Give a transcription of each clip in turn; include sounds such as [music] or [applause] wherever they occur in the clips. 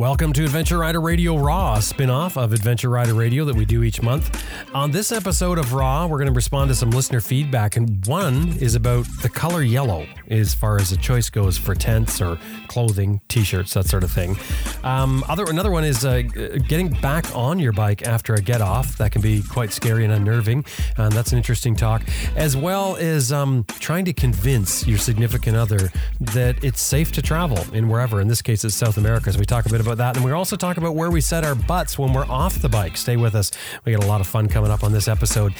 Welcome to Adventure Rider Radio Raw, a spin off of Adventure Rider Radio that we do each month. On this episode of Raw, we're going to respond to some listener feedback, and one is about the color yellow as far as the choice goes for tents or clothing, t shirts, that sort of thing. Um, other Another one is uh, getting back on your bike after a get off. That can be quite scary and unnerving, that's an interesting talk. As well as um, trying to convince your significant other that it's safe to travel in wherever. In this case, it's South America, so we talk a bit about that. And we also talk about where we set our butts when we're off the bike. Stay with us. We got a lot of fun coming up on this episode.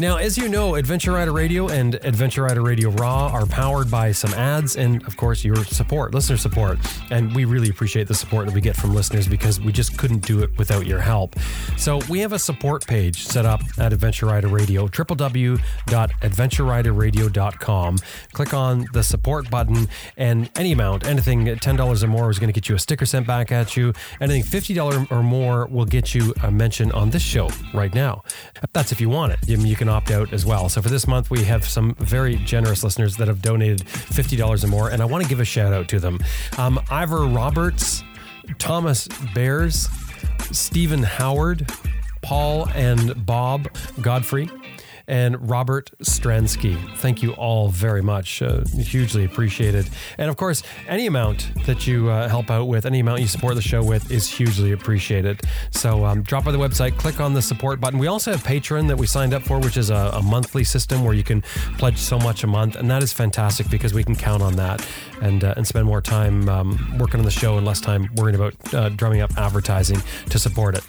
Now, as you know, Adventure Rider Radio and Adventure Rider Radio Raw are powered by some ads and, of course, your support, listener support. And we really appreciate the support that we get from listeners because we just couldn't do it without your help. So we have a support page set up at Adventure Rider Radio, www.adventureriderradio.com. Click on the support button, and any amount, anything $10 or more is going to get you a sticker sent back at you. Anything $50 or more will get you a mention on this show right now. That's if you want it. You can opt out as well. So for this month, we have some very generous listeners that have donated $50 or more, and I want to give a shout out to them. Um, Ivor Roberts, Thomas Bears, Stephen Howard, Paul and Bob Godfrey and Robert Stransky. Thank you all very much. Uh, hugely appreciated. And of course, any amount that you uh, help out with, any amount you support the show with is hugely appreciated. So um, drop by the website, click on the support button. We also have Patreon that we signed up for, which is a, a monthly system where you can pledge so much a month. And that is fantastic because we can count on that and, uh, and spend more time um, working on the show and less time worrying about uh, drumming up advertising to support it.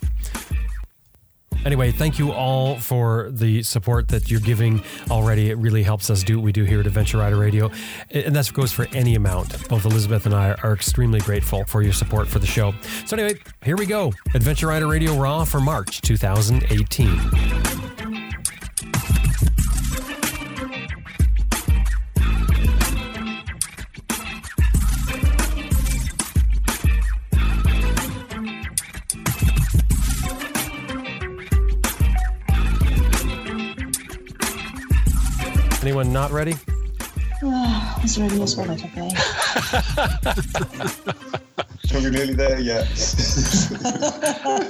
Anyway, thank you all for the support that you're giving already. It really helps us do what we do here at Adventure Rider Radio. And that goes for any amount. Both Elizabeth and I are extremely grateful for your support for the show. So, anyway, here we go Adventure Rider Radio Raw for March 2018. Anyone not ready? [sighs] as ready as well, I can be. Are we nearly there yet? [laughs]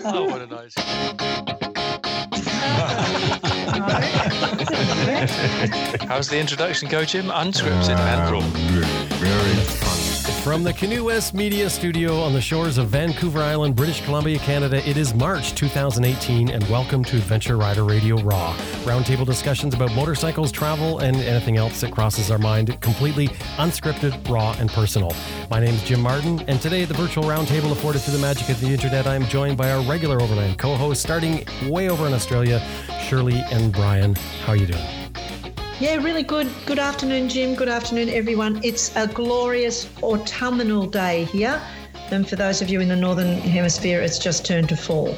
oh, what a nice. [laughs] How's the introduction go, Jim? Unscripted and raw. Very fun. From the Canoe West Media Studio on the shores of Vancouver Island, British Columbia, Canada, it is March 2018, and welcome to Adventure Rider Radio Raw. Roundtable discussions about motorcycles, travel, and anything else that crosses our mind, completely unscripted, raw, and personal. My name is Jim Martin, and today at the virtual roundtable afforded through the magic of the internet, I am joined by our regular Overland co host, starting way over in Australia, Shirley and Brian. How are you doing? Yeah, really good. Good afternoon, Jim. Good afternoon, everyone. It's a glorious autumnal day here. And for those of you in the Northern Hemisphere, it's just turned to fall.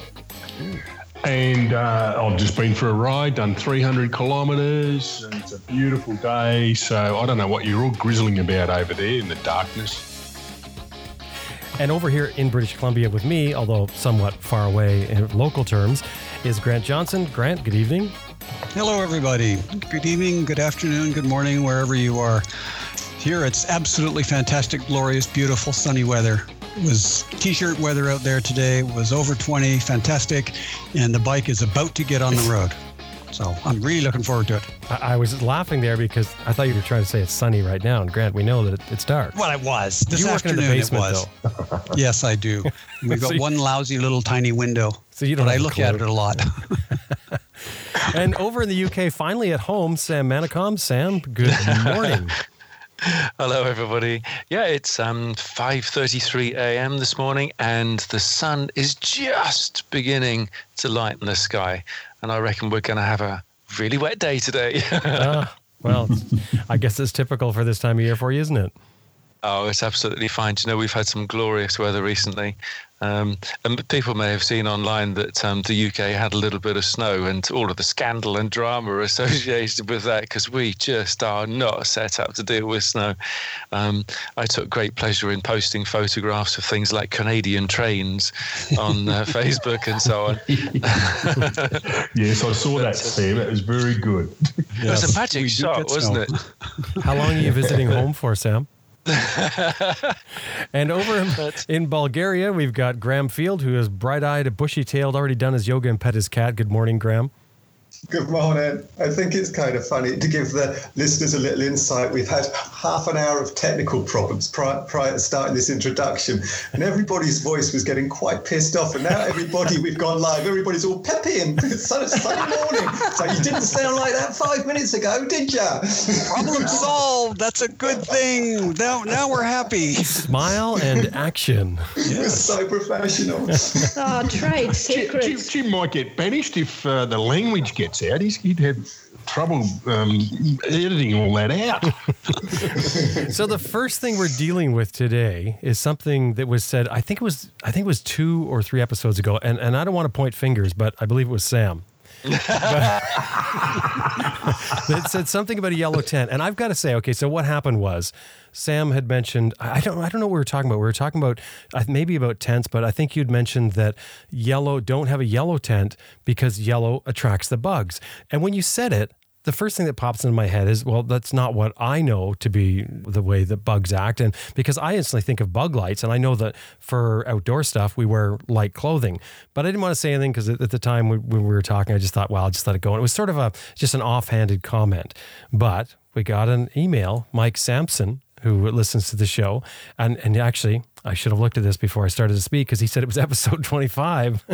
And uh, I've just been for a ride, done 300 kilometres, it's a beautiful day. So I don't know what you're all grizzling about over there in the darkness. And over here in British Columbia with me, although somewhat far away in local terms, is Grant Johnson. Grant, good evening. Hello, everybody. Good evening, good afternoon, good morning, wherever you are. Here it's absolutely fantastic, glorious, beautiful, sunny weather. It was t-shirt weather out there today. It was over 20, fantastic, and the bike is about to get on the road. So I'm really looking forward to it. I, I was laughing there because I thought you were trying to say it's sunny right now. And Grant, we know that it's dark. Well, it was. This you afternoon in the basement, it was. [laughs] yes, I do. [laughs] We've got so one lousy little tiny window. So you don't. But I look at it a lot. [laughs] and over in the UK, finally at home, Sam Manicom. Sam, good morning. [laughs] Hello, everybody. Yeah, it's um, 5:33 a.m. this morning, and the sun is just beginning to lighten the sky. And I reckon we're going to have a really wet day today. uh, [laughs] well, I guess it's typical for this time of year for you, isn't it? Oh, it's absolutely fine. Do you know, we've had some glorious weather recently. Um, and people may have seen online that um, the UK had a little bit of snow and all of the scandal and drama associated with that because we just are not set up to deal with snow. Um, I took great pleasure in posting photographs of things like Canadian trains on uh, [laughs] Facebook and so on. [laughs] yes, I saw that, Sam. It was very good. It was a magic shot, wasn't it? How long are you [laughs] visiting home for, Sam? [laughs] and over in, in Bulgaria, we've got Graham Field, who is bright-eyed, bushy-tailed, already done his yoga and pet his cat. Good morning, Graham. Good morning. I think it's kind of funny to give the listeners a little insight. We've had half an hour of technical problems prior, prior to starting this introduction, and everybody's voice was getting quite pissed off. And now everybody, we've gone live, everybody's all peppy and it's sunny morning. So you didn't sound like that five minutes ago, did you? Problem solved. That's a good thing. Now, now we're happy. Smile and action. Yes. so professional. Oh, trade secrets. Jim, Jim might get banished if uh, the language gets out. He'd have trouble um, editing all that out. [laughs] so the first thing we're dealing with today is something that was said. I think it was. I think it was two or three episodes ago, and and I don't want to point fingers, but I believe it was Sam. That [laughs] said something about a yellow tent, and I've got to say, okay, so what happened was Sam had mentioned I don't I don't know what we were talking about. We were talking about uh, maybe about tents, but I think you'd mentioned that yellow don't have a yellow tent because yellow attracts the bugs. And when you said it, the first thing that pops into my head is, well, that's not what I know to be the way that bugs act. And because I instantly think of bug lights, and I know that for outdoor stuff, we wear light clothing. But I didn't want to say anything because at the time when we were talking, I just thought, well, I'll just let it go. And it was sort of a just an offhanded comment. But we got an email, Mike Samsen, who listens to the show. And, and actually, I should have looked at this before I started to speak because he said it was [laughs] episode 25.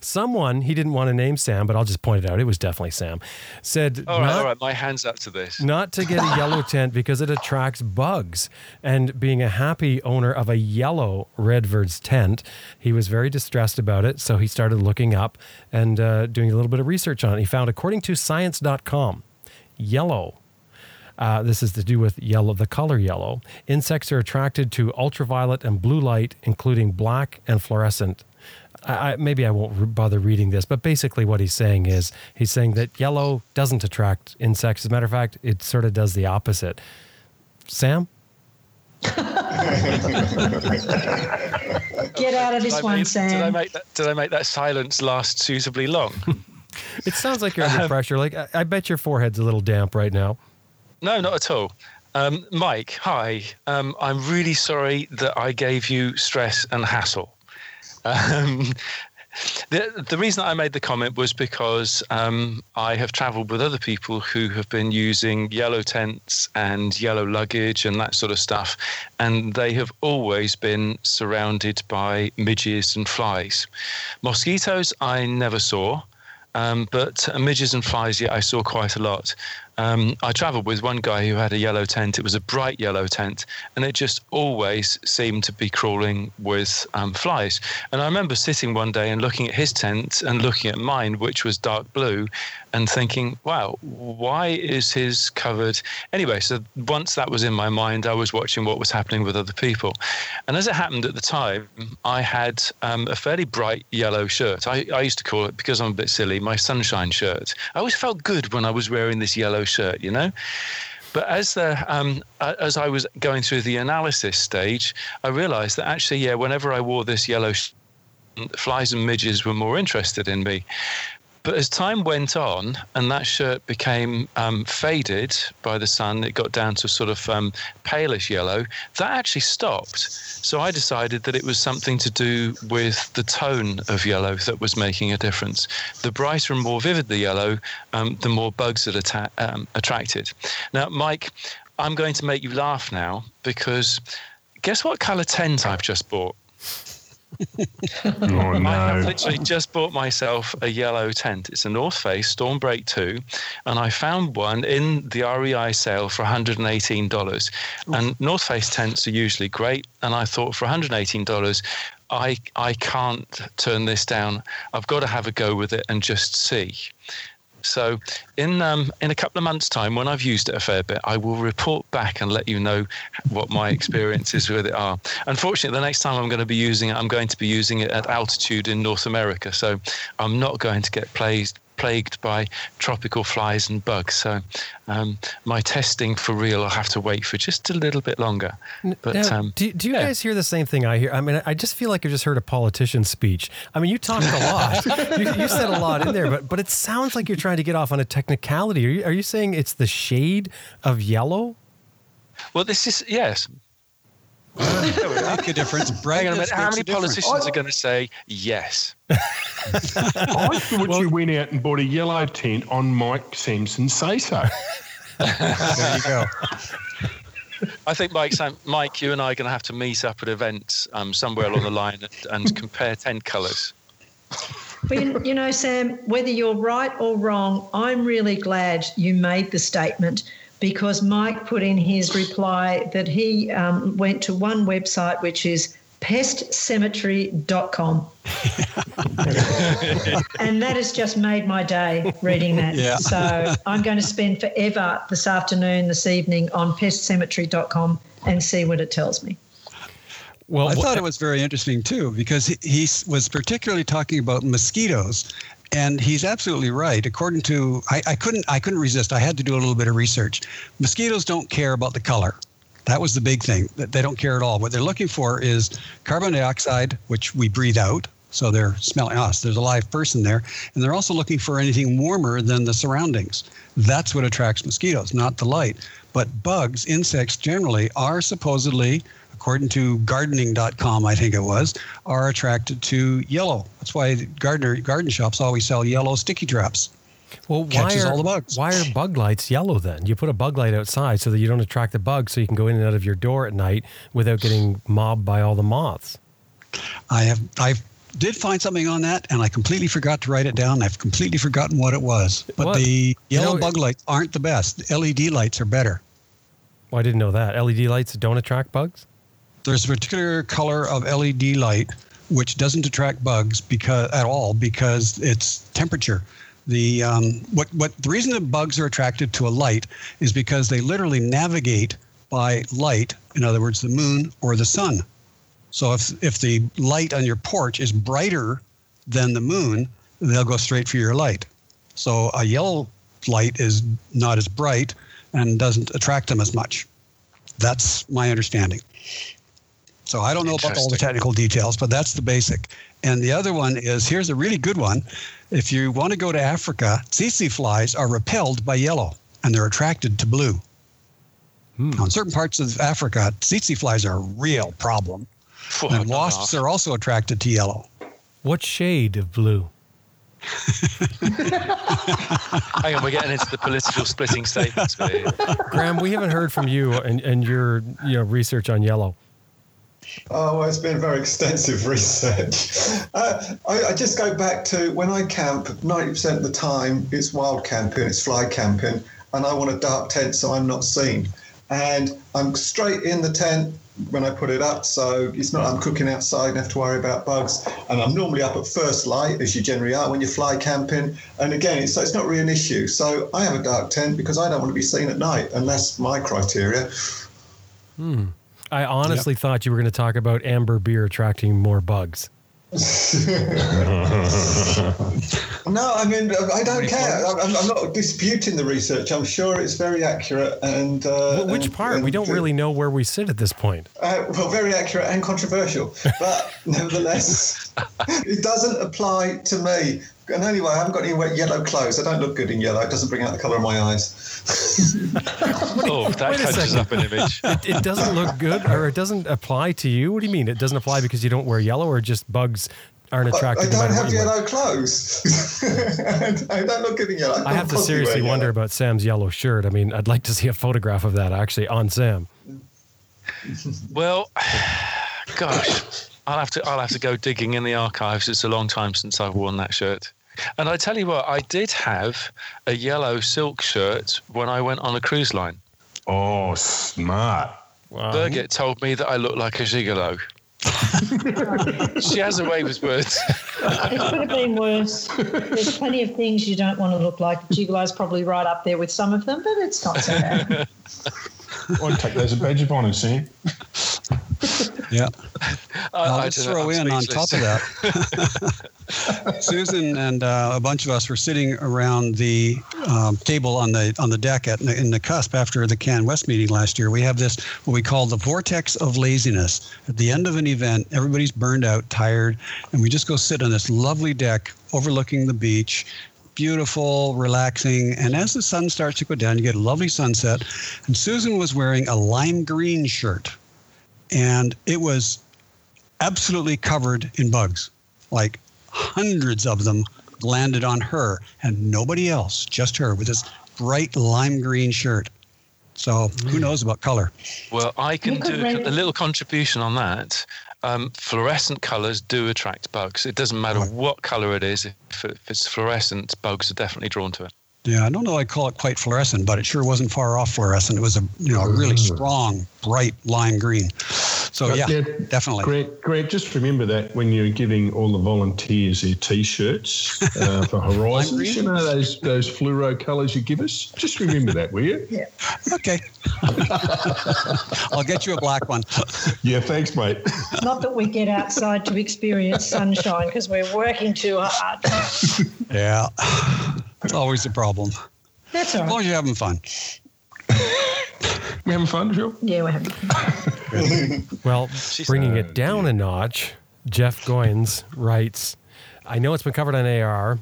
Someone, he didn't want to name Sam, but I'll just point it out. It was definitely Sam. Said, all right, not, all right, my hand's up to this. Not to get a yellow [laughs] tent because it attracts bugs. And being a happy owner of a yellow Redverz tent, he was very distressed about it. So he started looking up and uh, doing a little bit of research on it. He found, according to science.com, yellow uh, this is to do with yellow, the color yellow. Insects are attracted to ultraviolet and blue light, including black and fluorescent. I, I, maybe I won't bother reading this, but basically what he's saying is he's saying that yellow doesn't attract insects. As a matter of fact, it sort of does the opposite. Sam? [laughs] Get out of this one, make, Sam. Did I, make that, did I make that silence last suitably long? [laughs] it sounds like you're under pressure. Like I, I bet your forehead's a little damp right now. No, not at all. Um, Mike, hi. Um, I'm really sorry that I gave you stress and hassle. Um, the, the reason I made the comment was because um, I have traveled with other people who have been using yellow tents and yellow luggage and that sort of stuff, and they have always been surrounded by midges and flies. Mosquitoes I never saw. Um, but midges and flies, yeah, I saw quite a lot. Um, I travelled with one guy who had a yellow tent. It was a bright yellow tent, and it just always seemed to be crawling with um, flies. And I remember sitting one day and looking at his tent and looking at mine, which was dark blue, and thinking, wow, why is his covered? Anyway, so once that was in my mind, I was watching what was happening with other people. And as it happened at the time, I had um, a fairly bright yellow shirt. I, I used to call it, because I'm a bit silly, my sunshine shirt. I always felt good when I was wearing this yellow shirt, you know? But as the um, as I was going through the analysis stage, I realised that actually, yeah, whenever I wore this yellow, sh- flies and midges were more interested in me. But as time went on and that shirt became um, faded by the sun, it got down to sort of um, palish yellow, that actually stopped. So I decided that it was something to do with the tone of yellow that was making a difference. The brighter and more vivid the yellow, um, the more bugs it atta- um, attracted. Now, Mike, I'm going to make you laugh now because guess what colour tent I've just bought? Oh, no. I have literally just bought myself a yellow tent. It's a North Face Stormbreak 2, and I found one in the REI sale for $118. And North Face tents are usually great, and I thought for $118, I I can't turn this down. I've got to have a go with it and just see. So, in um, in a couple of months' time, when I've used it a fair bit, I will report back and let you know what my experiences [laughs] with it are. Unfortunately, the next time I'm going to be using it, I'm going to be using it at altitude in North America, so I'm not going to get plagued plagued by tropical flies and bugs. So um, my testing for real, I'll have to wait for just a little bit longer. But now, um, do, do you yeah. guys hear the same thing I hear? I mean, I just feel like I just heard a politician's speech. I mean, you talked a lot. [laughs] you, you, said a lot in there, but but it sounds like you're trying to get off on a technicality. Are you, are you saying it's the shade of yellow? Well, this is yes. Make a difference. Hang on a minute. How many a difference. politicians are going to say yes? [laughs] I thought you went out and bought a yellow tent on Mike Samsen's say so. [laughs] There you go. I think Mike, Sam, Mike, you and I are going to have to meet up at events um, somewhere along the line and, and compare tent colours. But you, you know, Sam, whether you're right or wrong, I'm really glad you made the statement because Mike put in his reply that he um, went to one website, which is pestcemetery.com. [laughs] and that has just made my day reading that. Yeah. So I'm going to spend forever this afternoon, this evening on pestcemetery.com and see what it tells me. Well, I thought it was very interesting too because he, he was particularly talking about mosquitoes, and he's absolutely right. According to I, I couldn't I couldn't resist. I had to do a little bit of research. Mosquitoes don't care about the color. That was the big thing. They don't care at all. What they're looking for is carbon dioxide, which we breathe out. So they're smelling us. There's a live person there, and they're also looking for anything warmer than the surroundings. That's what attracts mosquitoes, not the light. But bugs, insects generally, are supposedly according to gardening.com, I think it was, are attracted to yellow. That's why gardener garden shops always sell yellow sticky traps. well, why are, all the bugs. Why are bug lights yellow then? You put a bug light outside so that you don't attract the bugs, so you can go in and out of your door at night without getting mobbed by all the moths. I have I did find something on that and I completely forgot to write it down. I've completely forgotten what it was. But What? the You yellow know- bug lights aren't the best. LED lights are better. Well, I didn't know that. LED lights don't attract bugs. There's a particular color of LED light which doesn't attract bugs because at all because it's temperature. The um, what what the reason that bugs are attracted to a light is because they literally navigate by light. In other words, the moon or the sun. So if if the light on your porch is brighter than the moon, they'll go straight for your light. So a yellow light is not as bright and doesn't attract them as much. That's my understanding. So I don't know about all the technical details, but that's the basic. And the other one is here's a really good one. If you want to go to Africa, tsetse flies are repelled by yellow and they're attracted to blue. Hmm. Now, in certain parts of Africa, tsetse flies are a real problem. Phew, And wasps are also attracted to yellow. What shade of blue? Hang on, we're getting into the political splitting statements. here. Graham, we haven't heard from you and, and your you know research on yellow. Oh, well, it's been very extensive [laughs] research. Uh, I, I just go back to when I camp, 90% of the time it's wild camping, it's fly camping, and I want a dark tent so I'm not seen. And I'm straight in the tent when I put it up, so it's not I'm cooking outside and have to worry about bugs. And I'm normally up at first light, as you generally are when you fly camping. And again, it's, so it's not really an issue. So I have a dark tent because I don't want to be seen at night, and that's my criteria. I honestly thought you were going to talk about amber beer attracting more bugs. [laughs] No, I mean, I don't care. I'm, I'm not disputing the research. I'm sure it's very accurate and. Uh, Wh- Which and- part? we don't really know where we sit at this point. Uh, well, very accurate and controversial, but [laughs] nevertheless, it doesn't apply to me. And anyway, I haven't got any wet yellow clothes. I don't look good in yellow. It doesn't bring out the colour of my eyes. [laughs] Oh, that Wait a conjures second. up an image. [laughs] It, it doesn't look good, or it doesn't apply to you. What do you mean? It doesn't apply because you don't wear yellow, or just bugs aren't I, I don't matter have you wear? yellow clothes. [laughs] I don't look good in yellow. I have to can't possibly wear seriously wonder about Sam's yellow shirt. I mean, I'd like to see a photograph of that actually on Sam. [laughs] Well, [sighs] gosh, I'll have to I'll have to go digging in the archives. It's a long time since I've worn that shirt. And I tell you what, I did have a yellow silk shirt when I went on a cruise line. Oh, smart. Wow. Birgit told me that I looked like a gigolo. [laughs] she has a way with words. It could have been worse. There's plenty of things you don't want to look like. Gigolo's probably right up there with some of them, but it's not so bad. I'd take those as a badge of honour, Sam. Yeah. [laughs] I, I'll just don't throw in on top of that. [laughs] [laughs] Susan and uh, a bunch of us were sitting around the um, table on the on the deck at in Nakusp after the Can West meeting last year. We have this what we call the vortex of laziness. At the end of an event, everybody's burned out, tired, and we just go sit on this lovely deck overlooking the beach. Beautiful, relaxing, and as the sun starts to go down, you get a lovely sunset. And Susan was wearing a lime green shirt and it was absolutely covered in bugs. Like hundreds of them landed on her and nobody else, just her with this bright lime green shirt. So who knows about color? Well, I can do a, a little contribution on that. Um, fluorescent colours do attract bugs. It doesn't matter what colour it is. If, if it's fluorescent, bugs are definitely drawn to it. Yeah, I don't know. I'd call it quite fluorescent, but it sure wasn't far off fluorescent. It was a you know a really strong, bright lime green. So yeah, definitely. Grant, Grant, just remember that when you're giving all the volunteers their T-shirts [laughs] uh, for Horizons, you know those those fluoro colours you give us. Just remember that, will you? Yeah. Okay. [laughs] I'll get you a black one. Yeah, thanks, mate. Not that we get outside to experience sunshine because we're working too hard. Yeah, it's always a problem. That's all As long as you're having fun. [laughs] We having fun, Phil? Yeah, we're having. Fun. [laughs] well, bringing Uh, it down a notch, Geoff Goins writes, I know it's been covered on AR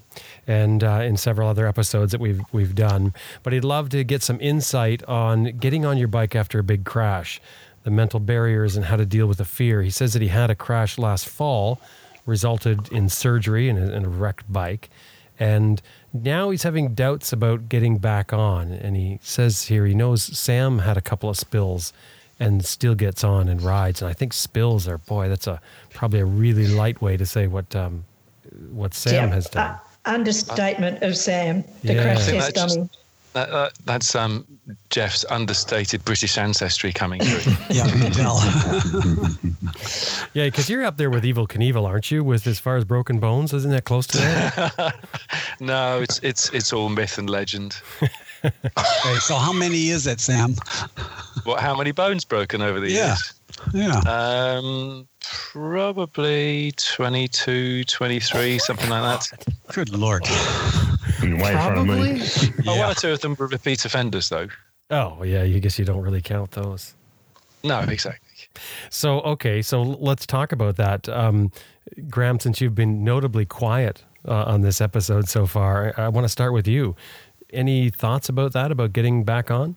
and uh, in several other episodes that we've we've done, but he'd love to get some insight on getting on your bike after a big crash, the mental barriers and how to deal with the fear. He says that he had a crash last fall, resulted in surgery and a, and a wrecked bike, and now he's having doubts about getting back on. And he says here he knows Sam had a couple of spills and still gets on and rides. And I think spills are boy, that's a probably a really light way to say what um, what Sam Yeah, has done. uh, understatement of Sam, the Yeah. crash I think test that just- dummy. That, uh, that's um, Geoff's understated British ancestry coming through. [laughs] Yeah, you can tell. [laughs] yeah, because you're up there with Evel Knievel, aren't you? With as far as broken bones, isn't that close to that? [laughs] no, it's it's it's all myth and legend. okay, so how many is it, Sam? What? How many bones broken over the Yeah. years? Yeah. Um, probably 22, 23, something like that. Good lord. You're way in front of me. Oh, one or two of them were repeat offenders, though. oh yeah, you guess you don't really count those. No, exactly. So okay, so let's talk about that, um, Graham. Since you've been notably quiet uh, on this episode so far, I, I want to start with you. Any thoughts about that? About getting back on?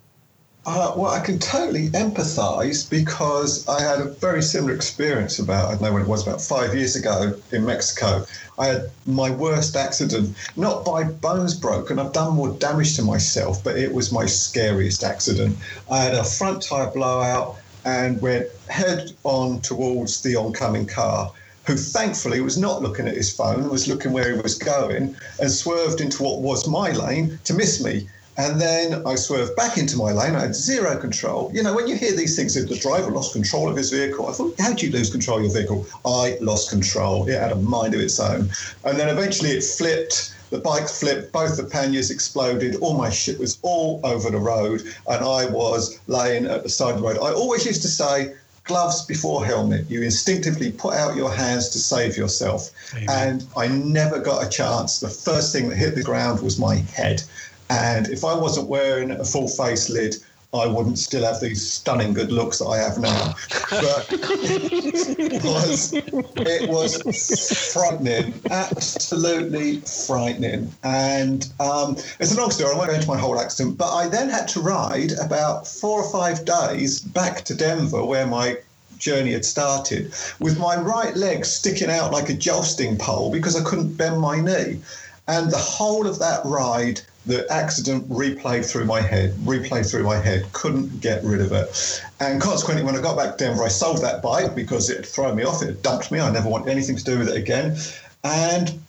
Uh, well, I can totally empathise because I had a very similar experience about, I don't know when it was, about five years ago in Mexico. I had my worst accident, not by bones broken, I've done more damage to myself, but it was my scariest accident. I had a front tyre blowout and went head on towards the oncoming car. Who thankfully was not looking at his phone, was looking where he was going, and swerved into what was my lane to miss me. And then I swerved back into my lane. I had zero control. You know, when you hear these things, if the driver lost control of his vehicle, I thought, how do you lose control of your vehicle? I lost control. It had a mind of its own. And then eventually it flipped. The bike flipped, both the panniers exploded, all my shit was all over the road, and I was laying at the side of the road. I always used to say, gloves before helmet. You instinctively put out your hands to save yourself. And I never got a chance. The first thing that hit the ground was my head. And if I wasn't wearing a full face lid, I wouldn't still have these stunning good looks that I have now. But it was, it was frightening, absolutely frightening. And um, it's a long story. I won't go into my whole accident. But I then had to ride about four or five days back to Denver, where my journey had started, with my right leg sticking out like a jousting pole because I couldn't bend my knee. And the whole of that ride, the accident replayed through my head, replayed through my head, couldn't get rid of it. And consequently, when I got back to Denver, I sold that bike because it had thrown me off, it had dumped me. I never wanted anything to do with it again. And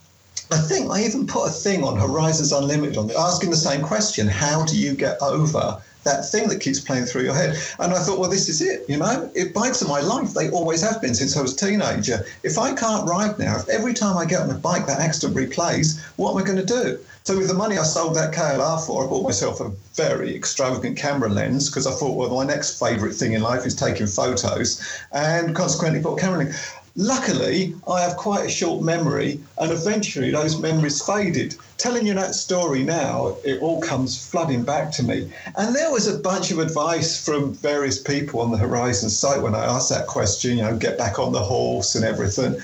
I think I even put a thing on Horizons Unlimited on asking the same question How do you get over that thing that keeps playing through your head? And I thought, well, this is it. You know, it bikes are my life. They always have been since I was a teenager. If I can't ride now, if every time I get on a bike that accident replays, what am I going to do? So with the money I sold that KLR for, I bought myself a very extravagant camera lens because I thought, well, my next favourite thing in life is taking photos, and consequently bought a camera lens. Luckily, I have quite a short memory, and eventually those memories faded. Telling you that story now, it all comes flooding back to me. And there was a bunch of advice from various people on the Horizon site when I asked that question, you know, get back on the horse and everything.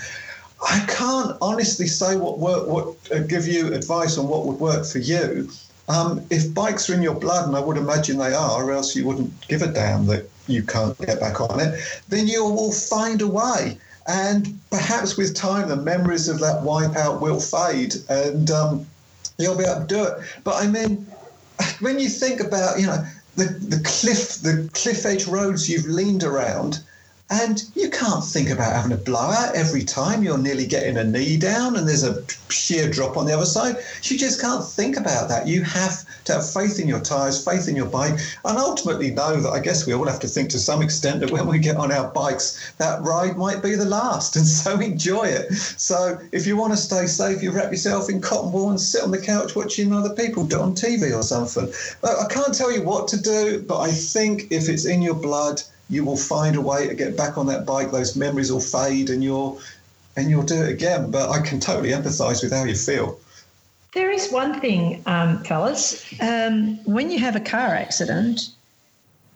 I can't honestly say what work, what uh, give you advice on what would work for you. Um, if bikes are in your blood, and I would imagine they are, or else you wouldn't give a damn that you can't get back on it, then you will find a way. And perhaps with time, the memories of that wipeout will fade, and um, you'll be able to do it. But I mean, when you think about, you know, the, the cliff the cliff edge roads you've leaned around and you can't think about having a blowout every time you're nearly getting a knee down and there's a sheer drop on the other side. You just can't think about that. You have to have faith in your tyres, faith in your bike, and ultimately know that I guess we all have to think to some extent that when we get on our bikes, that ride might be the last. And so enjoy it. So if you want to stay safe, you wrap yourself in cotton wool and sit on the couch watching other people do it on TV or something. Uh, I can't tell you what to do, but I think if it's in your blood, you will find a way to get back on that bike. Those memories will fade, and you'll and you'll do it again. But I can totally empathise with how you feel. There is one thing, um, fellas. Um, when you have a car accident,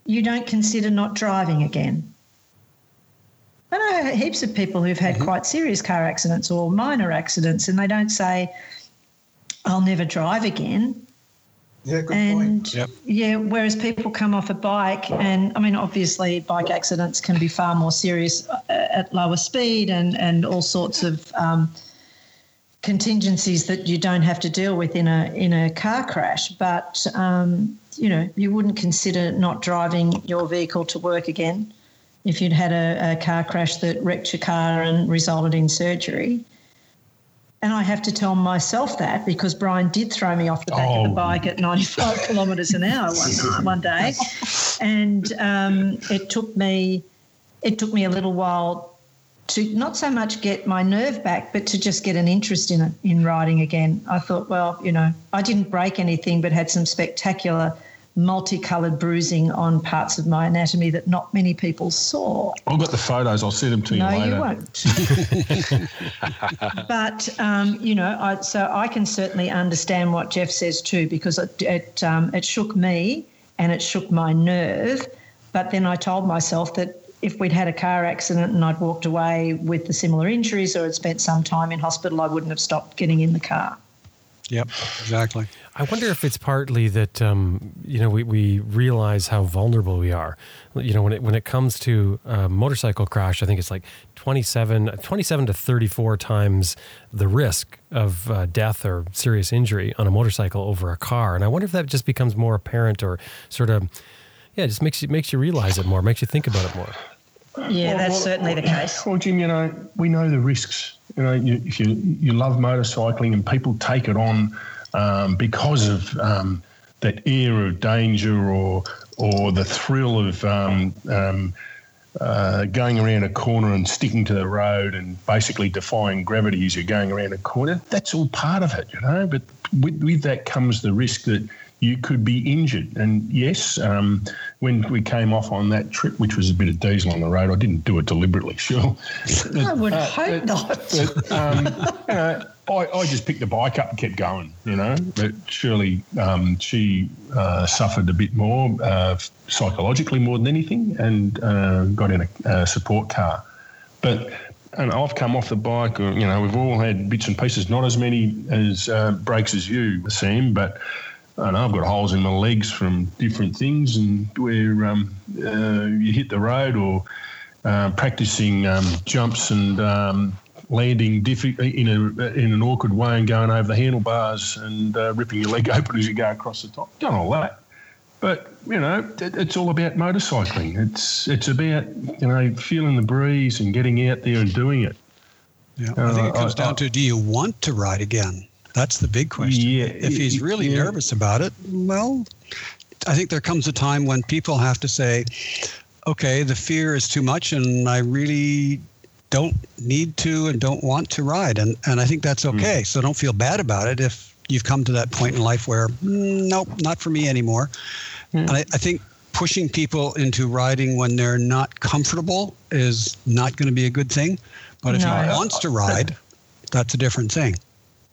you don't consider not driving again. I know heaps of people who've had mm-hmm. quite serious car accidents or minor accidents, and they don't say, "I'll never drive again." Yeah, good and point. Yep. yeah, whereas people come off a bike, and I mean, obviously, bike accidents can be far more serious uh, at lower speed and and all sorts of um, contingencies that you don't have to deal with in a in a car crash. But um, you know, you wouldn't consider not driving your vehicle to work again if you'd had a, a car crash that wrecked your car and resulted in surgery. And I have to tell myself that because Brian did throw me off the back oh. of the oh. bike at 95 [laughs] kilometres an hour one, one day, and um, it took me it took me a little while to not so much get my nerve back, but to just get an interest in it in riding again. I thought, well, you know, I didn't break anything, but had some spectacular multicolored bruising on parts of my anatomy that not many people saw. I've got the photos. I'll send them to you no, later. you won't. [laughs] [laughs] but um, you know, I, so I can certainly understand what Geoff says too, because it it, um, it shook me and it shook my nerve. But then I told myself that if we'd had a car accident and I'd walked away with the similar injuries or had spent some time in hospital, I wouldn't have stopped getting in the car. Yep, exactly. I wonder if it's partly that um, you know we, we realize how vulnerable we are. You know when it when it comes to a motorcycle crash, I think it's like 27, 27 to thirty four times the risk of uh, death or serious injury on a motorcycle over a car. And I wonder if that just becomes more apparent or sort of yeah, just makes you makes you realize it more, makes you think about it more. Yeah, well, that's well, certainly the case. Well, Jim, you know we know the risks you know, you, if you you love motorcycling and people take it on um, because of um, that air of danger or or the thrill of um, um, uh, going around a corner and sticking to the road and basically defying gravity as you're going around a corner. That's all part of it, you know. But with, with that comes the risk that you could be injured. And yes, um, when we came off on that trip, which was a bit of diesel on the road, I didn't do it deliberately, [laughs] sure. I would uh, hope but, not. But, um, you [laughs] know, I, I, just picked the bike up and kept going, you know. But surely um, she uh, suffered a bit more uh, psychologically more than anything and uh, got in a, a support car. But and I've come off the bike. You know, we've all had bits and pieces, not as many as uh, breaks as you, Sam, but I know I've got holes in my legs from different things, and where um, uh, you hit the road or uh, practicing um, jumps and um, landing diffi- in a in an awkward way and going over the handlebars and uh, ripping your leg [laughs] open as you go across the top. Done all that, but you know it, it's all about motorcycling. It's it's about you know feeling the breeze and getting out there and doing it. Yeah, I think it uh, comes down to do you want to ride again? That's the big question. Yeah, if he's really yeah. nervous about it, well, I think there comes a time when people have to say, okay, the fear is too much and I really don't need to and don't want to ride. And, and I think that's hmm. okay. Mm. So don't feel bad about it if you've come to that point in life where, mm, nope, not for me anymore. Mm. And I, I think pushing people into riding when they're not comfortable is not going to be a good thing. But if no. he wants to ride, that's a different thing.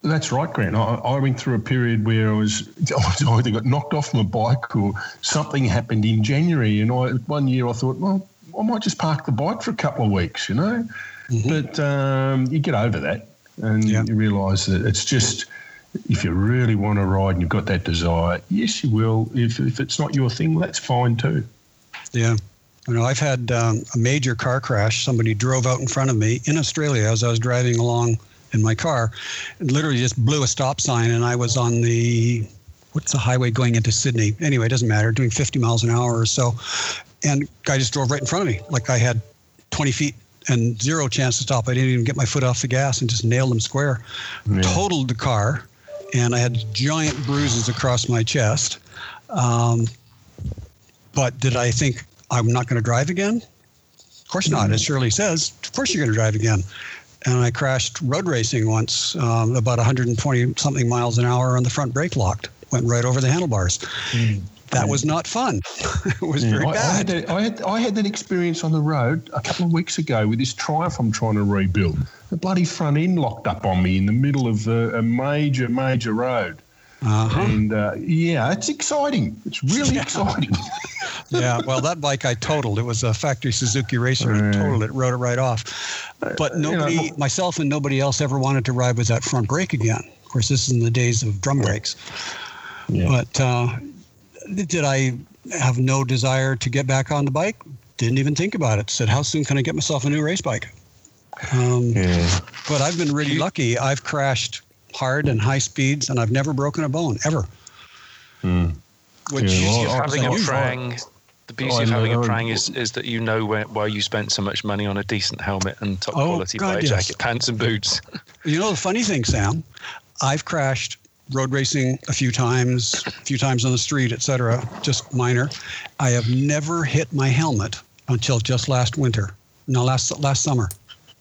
That's right, Grant. I, I, went through a period where I was, [laughs] I either got knocked off my bike or something happened in January. And I, one year I thought, well, I might just park the bike for a couple of weeks, you know. Mm-hmm. But um, you get over that and yeah. you realise that it's just, if you really want to ride and you've got that desire, yes, you will. If, if it's not your thing, that's fine too. Yeah. You know, I've had um, a major car crash. Somebody drove out in front of me in Australia as I was driving along in my car, and literally just blew a stop sign, and I was on the what's the highway going into Sydney? Anyway, it doesn't matter. Doing 50 miles an hour or so, and guy just drove right in front of me, like I had 20 feet and zero chance to stop. I didn't even get my foot off the gas and just nailed him square. Yeah. Totaled the car, and I had giant bruises across my chest. Um, but did I think I'm not going to drive again? Of course not. As Shirley says, of course you're going to drive again. And I crashed road racing once, um, about 120 something miles an hour, on the front brake locked, went right over the handlebars. Mm that was not fun. [laughs] it was yeah, very I, bad. I had, that, I, had, I had that experience on the road a couple of weeks ago with this Triumph I'm trying to rebuild. The bloody front end locked up on me in the middle of a, a major, major road. Uh-huh. And uh, yeah, it's exciting. It's really yeah. exciting. [laughs] [laughs] yeah, well, that bike I totaled. It was a factory Suzuki Racer. I totaled it, rode it right off. But nobody, you know, myself and nobody else ever wanted to ride with that front brake again. Of course, this is in the days of drum brakes. Yeah. But uh, did I have no desire to get back on the bike? Didn't even think about it. Said, how soon can I get myself a new race bike? Um, yeah. But I've been really lucky. I've crashed hard and high speeds, and I've never broken a bone ever. Mm. Which yeah, well, having a prang. The beauty oh, of having a prang is, is that you know where, why you spent so much money on a decent helmet and top oh, quality God, yes. jacket, pants and boots. [laughs] you know the funny thing, Sam, I've crashed road racing a few times, a few times on the street, etc. Just minor. I have never hit my helmet until just last winter. No, last last summer,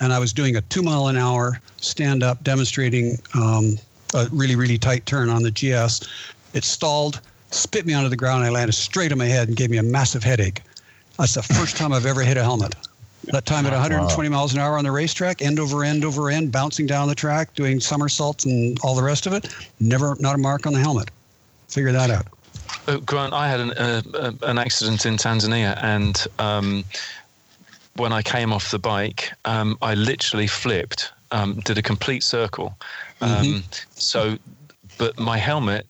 and I was doing a two mile an hour stand up, demonstrating um, a really really tight turn on the GS. It stalled, spit me onto the ground. I landed straight on my head and gave me a massive headache. That's the first time I've ever hit a helmet. That time at 120 wow. miles an hour on the racetrack, end over end over end, bouncing down the track, doing somersaults and all the rest of it. Never, not a mark on the helmet. Figure that out. Uh, Grant, I had an, uh, uh, an accident in Tanzania, and um, when I came off the bike, um, I literally flipped, um, did a complete circle. Mm-hmm. Um, so, but my helmet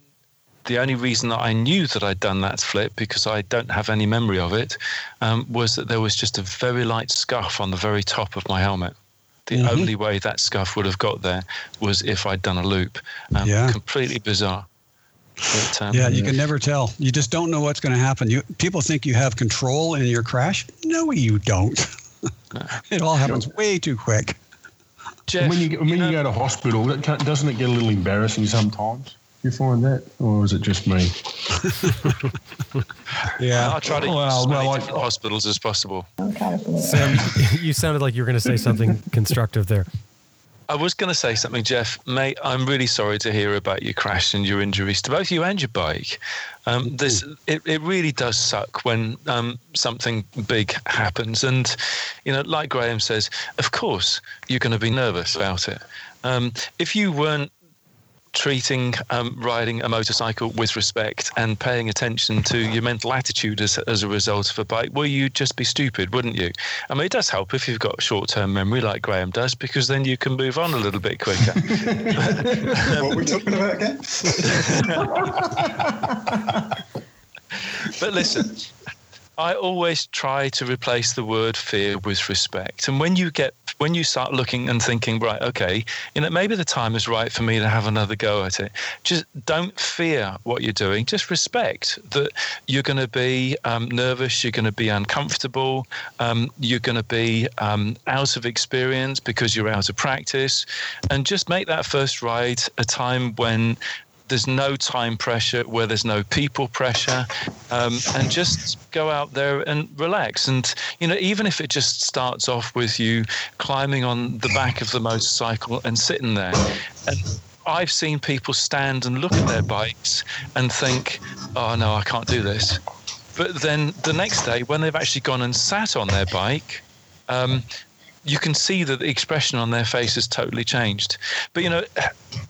the only reason that I knew that I'd done that flip, because I don't have any memory of it, um, was that there was just a very light scuff on the very top of my helmet. The mm-hmm. only way that scuff would have got there was if I'd done a loop. Um, yeah. Completely bizarre. But, um, yeah, you can never tell. You just don't know what's going to happen. You people think you have control in your crash. No, you don't. [laughs] It all happens way too quick. Jeff, when you when you, know, you go to hospital, doesn't it get a little embarrassing sometimes? you find that, or is it just me? [laughs] yeah, I try to well, use well, as hospitals as possible. Sam, [laughs] you sounded like you were going to say something constructive there. I was going to say something, Geoff. Mate, I'm really sorry to hear about your crash and your injuries to both you and your bike. Um, this it, it really does suck when um, something big happens, and you know, like Graham says, of course you're going to be nervous about it. Um, if you weren't treating um, riding a motorcycle with respect and paying attention to your mental attitude as, as a result of a bike, well, you'd just be stupid, wouldn't you? I mean, it does help if you've got short term memory like Graham does, because then you can move on a little bit quicker. [laughs] what are we talking about again? [laughs] but listen, I always try to replace the word fear with respect. And when you get when you start looking and thinking, right, okay, you know, maybe the time is right for me to have another go at it. Just don't fear what you're doing. Just respect that you're going to be um, nervous, you're going to be uncomfortable, um, you're going to be um, out of experience because you're out of practice, and just make that first ride a time when there's no time pressure, where there's no people pressure, um, and just go out there and relax. And you know, even if it just starts off with you climbing on the back of the motorcycle and sitting there, and I've seen people stand and look at their bikes and think, "Oh no, I can't do this." But then the next day, when they've actually gone and sat on their bike, um, you can see that the expression on their face has totally changed. But you know,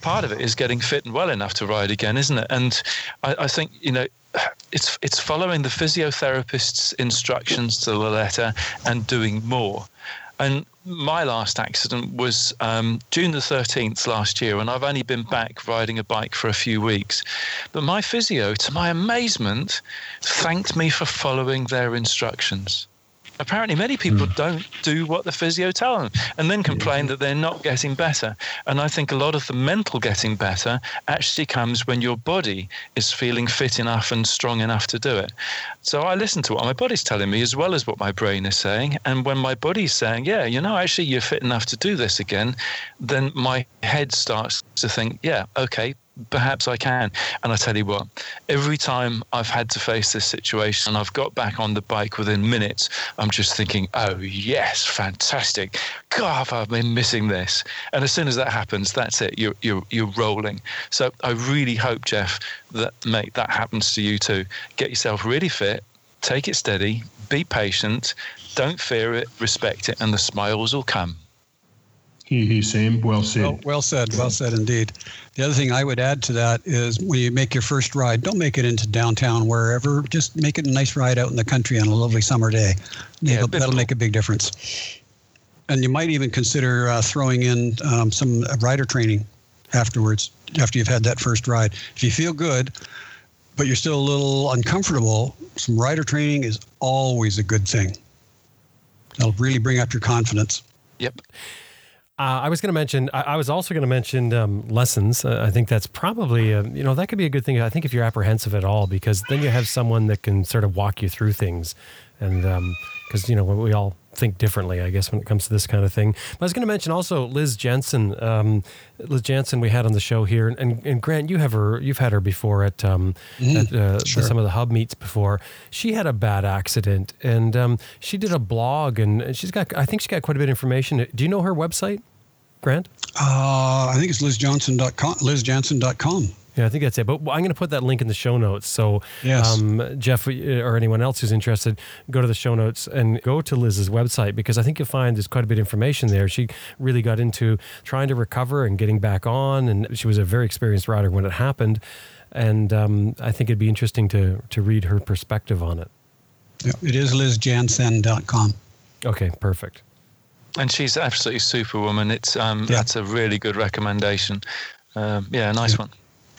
part of it is getting fit and well enough to ride again, isn't it? And I, I think you know, it's it's following the physiotherapist's instructions to the letter and doing more. And my last accident was um, June the 13th last year, and I've only been back riding a bike for a few weeks. But my physio, to my amazement, thanked me for following their instructions. Apparently many people mm. don't do what the physio tell them and then complain that they're not getting better. And i think a lot of the mental getting better actually comes when your body is feeling fit enough and strong enough to do it. So i listen to what my body's telling me as well as what my brain is saying. And when my body's saying yeah you know actually you're fit enough to do this again then my head starts to think yeah okay perhaps I can. And I tell you what, every time I've had to face this situation and I've got back on the bike within minutes, I'm just thinking, oh, yes, fantastic. God, I've been missing this. And as soon as that happens, that's it. You're, you're, you're rolling. So I really hope, Geoff, that, mate, that happens to you too. Get yourself really fit, take it steady, be patient, don't fear it, respect it, and the smiles will come. Here, here, Sam. Well said. Well, well, said. Well said indeed. The other thing I would add to that is when you make your first ride, don't make it into downtown wherever. Just make it a nice ride out in the country on a lovely summer day. Yeah, that'll, that'll make a big difference. And you might even consider uh, throwing in um, some rider training afterwards, after you've had that first ride. If you feel good, but you're still a little uncomfortable, some rider training is always a good thing. That'll really bring up your confidence. Yep. Uh, I was going to mention. I, I, was also going to mention um, lessons. Uh, I think that's probably a, you know that could be a good thing. I think if you're apprehensive at all, because then you have someone that can sort of walk you through things, and because um, you know we all think differently, I guess, when it comes to this kind of thing. But I was going to mention also Liz Jansen. Um, Liz Jansen, we had on the show here, and, and Grant, you have her, you've had her before at, um, mm-hmm. at uh, sure. some of the hub meets before. She had a bad accident, and um, she did a blog, and she's got, I think she got quite a bit of information. Do you know her website, Grant? Uh, I think it's lizjohnson.com. lizjohnson.com. Yeah, I think that's it. But I'm going to put that link in the show notes. So, yes. um, Geoff uh, or anyone else who's interested, go to the show notes and go to Liz's website because I think you'll find there's quite a bit of information there. She really got into trying to recover and getting back on, and she was a very experienced rider when it happened. And um, I think it'd be interesting to to read her perspective on it. Yeah, it is lizjansen.com. Okay, perfect. And she's absolutely superwoman. It's um, yeah. that's a really good recommendation. Um, yeah, nice yeah. one.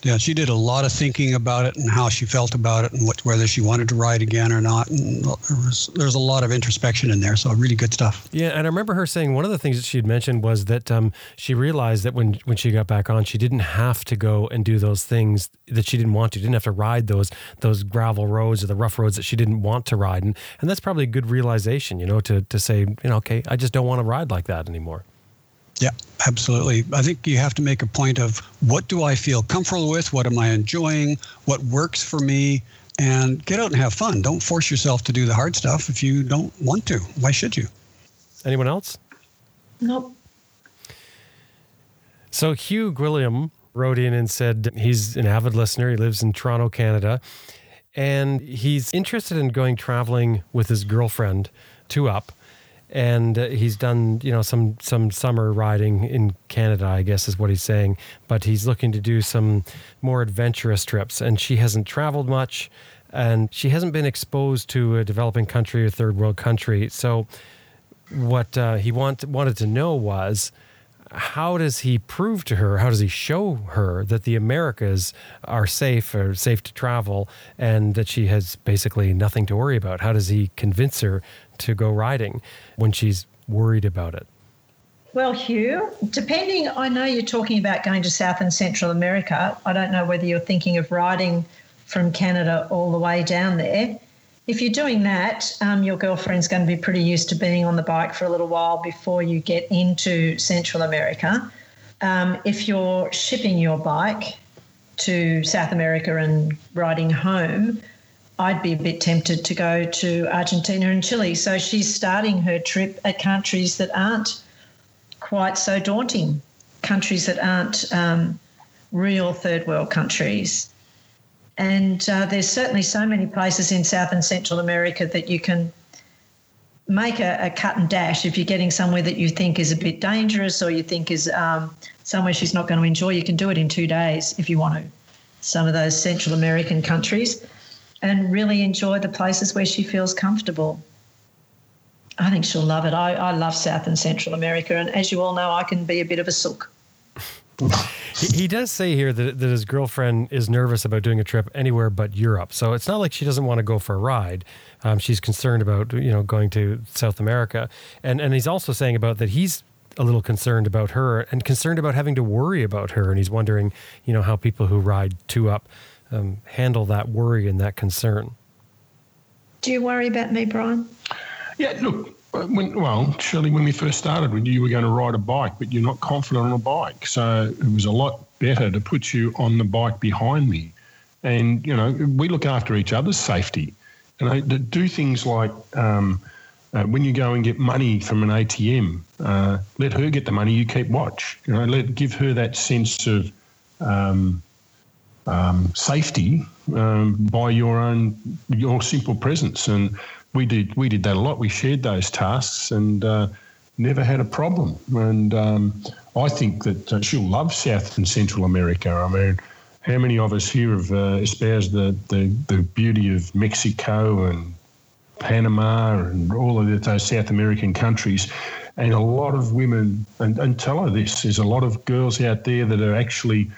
Yeah, she did a lot of thinking about it and how she felt about it and what, whether she wanted to ride again or not. And there was there's a lot of introspection in there, so really good stuff. Yeah, and I remember her saying one of the things that she had mentioned was that um, she realized that when when she got back on, she didn't have to go and do those things that she didn't want to. Didn't have to ride those those gravel roads or the rough roads that she didn't want to ride, and and that's probably a good realization, you know, to to say, you know, okay, I just don't want to ride like that anymore. Yeah, absolutely. I think you have to make a point of what do I feel comfortable with? What am I enjoying? What works for me? And get out and have fun. Don't force yourself to do the hard stuff if you don't want to. Why should you? Anyone else? Nope. So Hugh Gwilliam wrote in and said he's an avid listener. He lives in Toronto, Canada, and he's interested in going traveling with his girlfriend to Up and uh, he's done you know some some summer riding in Canada I guess is what he's saying. But he's looking to do some more adventurous trips. And she hasn't traveled much. And she hasn't been exposed to a developing country or third world country. So what uh, he want, wanted to know was how does he prove to her how does he show her that the americas are safe or safe to travel and that she has basically nothing to worry about how does he convince her to go riding when she's worried about it? Well, Hugh, depending, I know you're talking about going to South and Central America. I don't know whether you're thinking of riding from Canada all the way down there. If you're doing that, um, your girlfriend's going to be pretty used to being on the bike for a little while before you get into Central America. Um, if you're shipping your bike to South America and riding home, I'd be a bit tempted to go to Argentina and Chile. So she's starting her trip at countries that aren't quite so daunting, countries that aren't um, real third world countries. And uh, there's certainly so many places in South and Central America that you can make a, a, cut and dash if you're getting somewhere that you think is a bit dangerous or you think is um, somewhere she's not going to enjoy. You can do it in two days if you want to. Some of those Central American countries and really enjoy the places where she feels comfortable. I think she'll love it. I, I love South and Central America, and as you all know, I can be a bit of a sook. He, he does say here that, that his girlfriend is nervous about doing a trip anywhere but Europe. So it's not like she doesn't want to go for a ride. Um, she's concerned about you know going to South America, and and he's also saying about that he's a little concerned about her and concerned about having to worry about her, and he's wondering you know how people who ride two up um, handle that worry and that concern. Do you worry about me, Brian? Yeah, look, when, well, Shirley, when we first started, we knew you were going to ride a bike, but you're not confident on a bike. So it was a lot better to put you on the bike behind me. And, you know, we look after each other's safety. Know, do things like um, uh, when you go and get money from an ATM, uh, let her get the money, you keep watch. You know, let give her that sense of um, um, safety um, by your own your simple presence. And we did we did that a lot. We shared those tasks and uh, never had a problem. And um, I think that uh, she'll love South and Central America. I mean, how many of us here have uh, espoused the, the the beauty of Mexico and Panama and all of those South American countries? And a lot of women, and, and tell her this, there's a lot of girls out there that are actually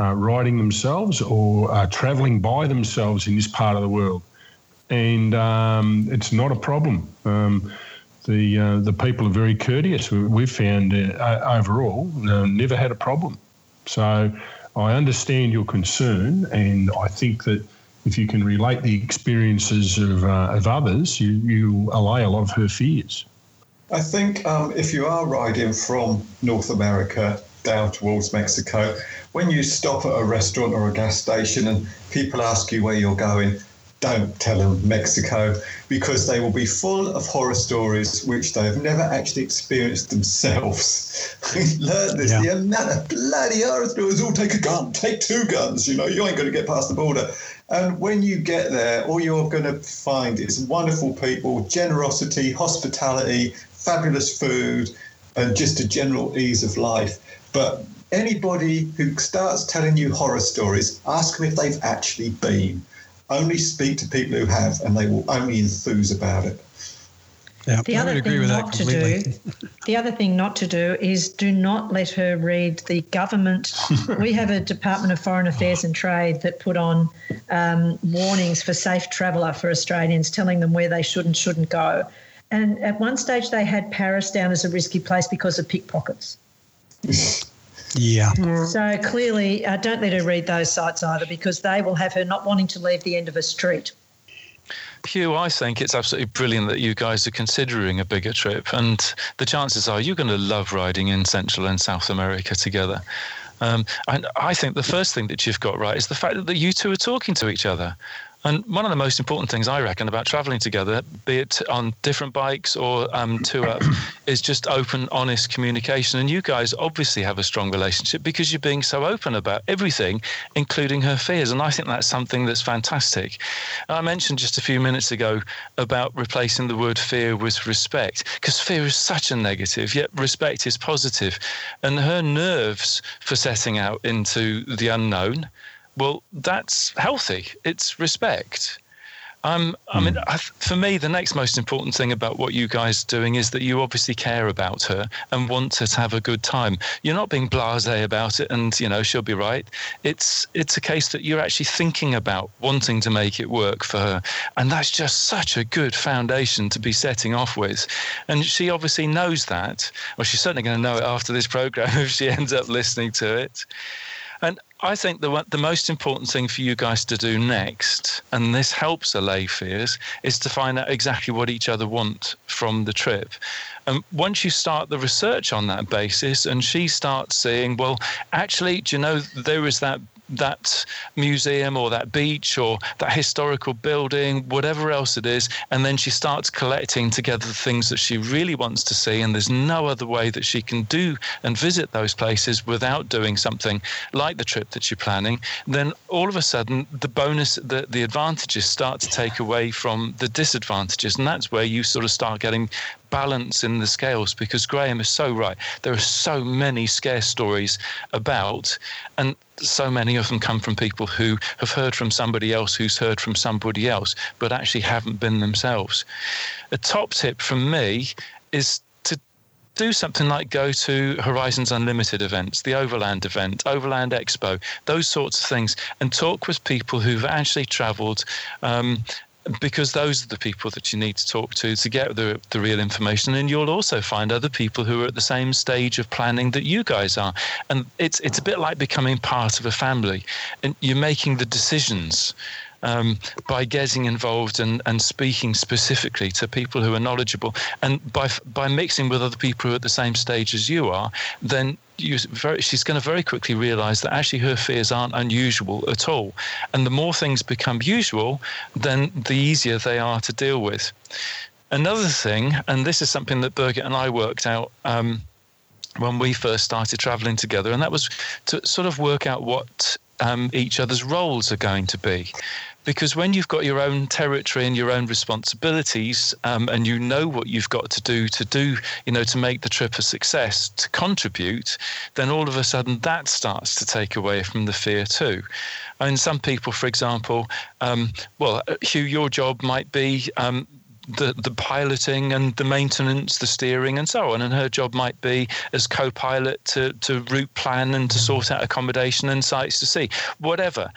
uh, riding themselves or traveling by themselves in this part of the world and um, it's not a problem. Um, the uh, the people are very courteous. We've found uh, overall uh, never had a problem. So I understand your concern, and I think that if you can relate the experiences of, uh, of others, you, you allay a lot of her fears. I think um, if you are riding from North America down towards Mexico, when you stop at a restaurant or a gas station and people ask you where you're going, don't tell them Mexico because they will be full of horror stories which they have never actually experienced themselves. [laughs] Learn this. Yeah. The amount of bloody horror stories. Oh, take a gun, take two guns. You know, you ain't going to get past the border. And when you get there, all you're going to find is wonderful people, generosity, hospitality, fabulous food, and just a general ease of life. But anybody who starts telling you horror stories, ask them if they've actually been only speak to people who have, and they will only enthuse about it. Yeah, the I other thing not to do, [laughs] the other thing not to do is do not let her read the government. [laughs] we have a Department of Foreign Affairs and Trade that put on um, warnings for safe traveller for Australians, telling them where they should and shouldn't go. And at one stage, they had Paris down as a risky place because of pickpockets. [laughs] Yeah. So clearly, uh, don't let her read those sites either because they will have her not wanting to leave the end of a street. Hugh, I think it's absolutely brilliant that you guys are considering a bigger trip, and the chances are you're going to love riding in Central and South America together. Um, and I think the first thing that you've got right is the fact that you two are talking to each other. And one of the most important things I reckon about traveling together, be it on different bikes or um, tour, [coughs] is just open, honest communication. And you guys obviously have a strong relationship because you're being so open about everything, including her fears. And I think that's something that's fantastic. I mentioned just a few minutes ago about replacing the word fear with respect because fear is such a negative, yet respect is positive. And her nerves for setting out into the unknown well, that's healthy. It's respect. Um, I mean, hmm. for me, the next most important thing about what you guys are doing is that you obviously care about her and want her to have a good time. You're not being blasé about it, and you know she'll be right. It's it's a case that you're actually thinking about wanting to make it work for her, and that's just such a good foundation to be setting off with. And she obviously knows that. Well, she's certainly going to know it after this program [laughs] if she ends up listening to it. And I think the the most important thing for you guys to do next, and this helps allay fears, is to find out exactly what each other want from the trip. And once you start the research on that basis, and she starts saying, well, actually, do you know there is that that museum or that beach or that historical building, whatever else it is. And then she starts collecting together the things that she really wants to see. And there's no other way that she can do and visit those places without doing something like the trip that you're planning. Then all of a sudden, the bonus, the, the advantages start to take away from the disadvantages. And that's where you sort of start getting balance in the scales because Graham is so right. There are so many scare stories about, and so many of them come from people who have heard from somebody else who's heard from somebody else, but actually haven't been themselves. A top tip from me is to do something like go to Horizons Unlimited events, the Overland event, Overland Expo, those sorts of things, and talk with people who've actually travelled. Um, because those are the people that you need to talk to to get the, the real information. And you'll also find other people who are at the same stage of planning that you guys are. And it's it's a bit like becoming part of a family. And you're making the decisions um, by getting involved and, and speaking specifically to people who are knowledgeable, and by by mixing with other people who are at the same stage as you are, then very, she's going to very quickly realize that actually her fears aren't unusual at all. And the more things become usual, then the easier they are to deal with. Another thing, and this is something that Birgit and I worked out. Um, when we first started traveling together, and that was to sort of work out what um, each other's roles are going to be because when you've got your own territory and your own responsibilities um, and you know what you've got to do to do you know to make the trip a success to contribute then all of a sudden that starts to take away from the fear too. And some people for example um, well hugh your job might be um, the, the piloting and the maintenance, the steering, and so on. And her job might be as co pilot to, to route plan and to sort out accommodation and sites to see, whatever.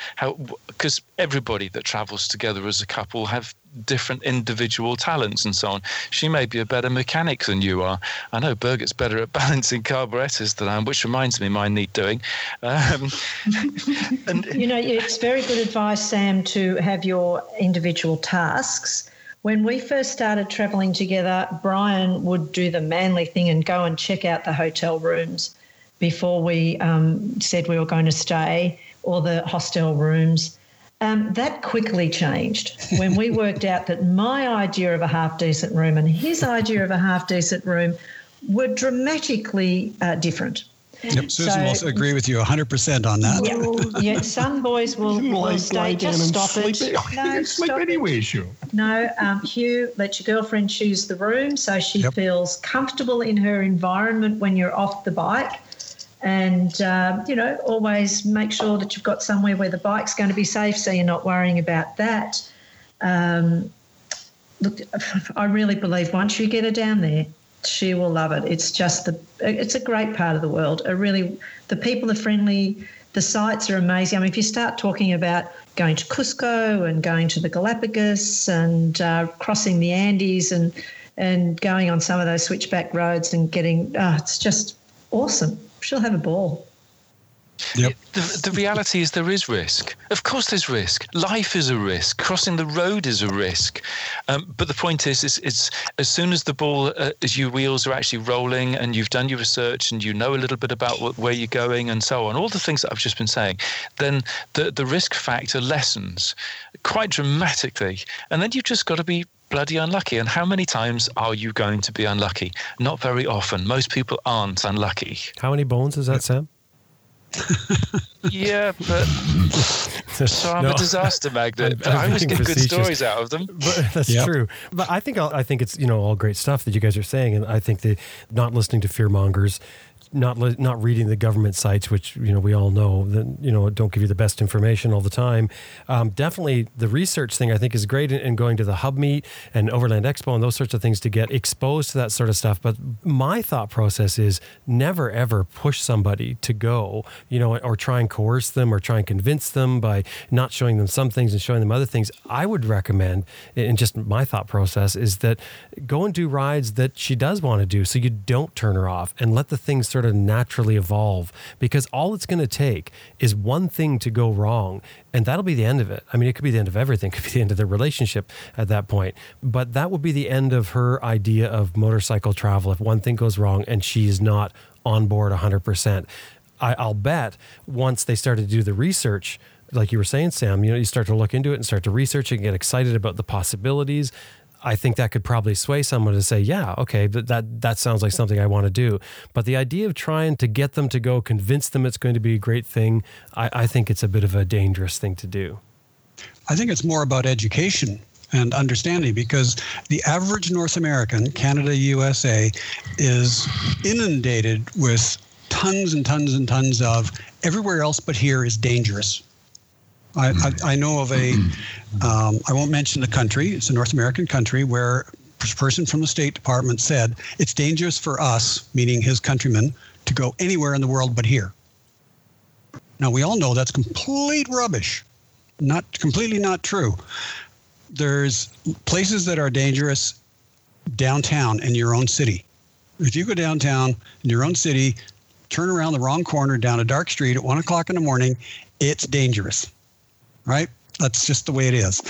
Because everybody that travels together as a couple have different individual talents and so on. She may be a better mechanic than you are. I know Birgit's better at [laughs] balancing carburetors than I am, which reminds me mine need doing. Um, [laughs] and you know, it's very good advice, Sam, to have your individual tasks when we first started traveling together, Brian would do the manly thing and go and check out the hotel rooms before we um, said we were going to stay or the hostel rooms. Um, that quickly changed when we [laughs] worked out that my idea of a half decent room and his idea of a half decent room were dramatically uh, different. Yep, [laughs] Susan so, will agree with you 100% on that. Yeah, [laughs] yeah some boys will, will stay, just stop it. [laughs] it. No, sleep anywhere, sure. No, um, Hugh, let your girlfriend choose the room so she yep. feels comfortable in her environment when you're off the bike. And, uh, you know, always make sure that you've got somewhere where the bike's going to be safe so you're not worrying about that. Um, look, I really believe once you get her down there, she will love it. It's just the it's a great part of the world. A really the people are friendly. The sites are amazing. I mean, if you start talking about going to Cusco and going to the Galapagos and uh, crossing the Andes and and going on some of those switchback roads and getting, oh, it's just awesome. She'll have a ball. Yep. The, the reality is there is risk. Of course, there's risk. Life is a risk. Crossing the road is a risk. Um, but the point is, is, it's as soon as the ball, uh, as your wheels are actually rolling, and you've done your research, and you know a little bit about what, where you're going, and so on, all the things that I've just been saying, then the the risk factor lessens quite dramatically, and then you've just got to be bloody unlucky. And how many times are you going to be unlucky? Not very often. Most people aren't unlucky. How many bones is that, Sam? [laughs] yeah, but so I'm no, a disaster magnet. [laughs] But I always get good stories out of them. [laughs] But that's yep. true. But I think I think it's you know all great stuff that you guys are saying, and I think the not listening to fear not not reading the government sites, which you know we all know that you know don't give you the best information all the time. Um, definitely, the research thing I think is great, in going to the Hub Meet and Overland Expo and those sorts of things to get exposed to that sort of stuff. But my thought process is never ever push somebody to go, you know, or try and coerce them or try and convince them by not showing them some things and showing them other things. I would recommend, and just my thought process is that go and do rides that she does want to do, so you don't turn her off and let the things sort of naturally evolve because all it's going to take is one thing to go wrong and that'll be the end of it. I mean, it could be the end of everything, [laughs] it could be the end of the relationship at that point, but that would be the end of her idea of motorcycle travel if one thing goes wrong and she's not on board 100%. I, I'll bet once they start to do the research, like you were saying, Sam, you know, you start to look into it and start to research and get excited about the possibilities. I think that could probably sway someone to say, yeah, okay, that, that, that sounds like something I want to do. But the idea of trying to get them to go, convince them it's going to be a great thing, I, I think it's a bit of a dangerous thing to do. I think it's more about education and understanding because the average North American, Canada, USA, is inundated with tons and tons and tons of everywhere else but here is dangerous. I, I, I know of a, um, I won't mention the country, it's a North American country where a person from the State Department said it's dangerous for us, meaning his countrymen, to go anywhere in the world but here. Now we all know that's complete rubbish, not completely not true. There's places that are dangerous downtown in your own city. If you go downtown in your own city, turn around the wrong corner down a dark street at one o'clock in the morning, it's dangerous, right? That's just the way it is.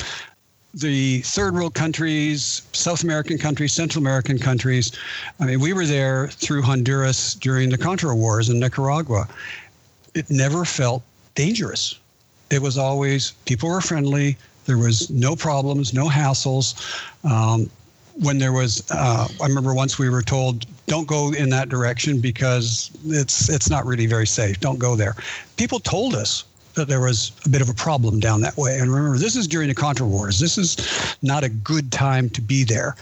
The third world countries, South American countries, Central American countries. I mean, we were there through Honduras during the Contra Wars in Nicaragua. It never felt dangerous. It was always, people were friendly. There was no problems, no hassles. Um, when there was, uh, I remember once we were told, don't go in that direction because it's it's not really very safe. Don't go there. People told us that there was a bit of a problem down that way. And remember, this is during the Contra Wars. This is not a good time to be there.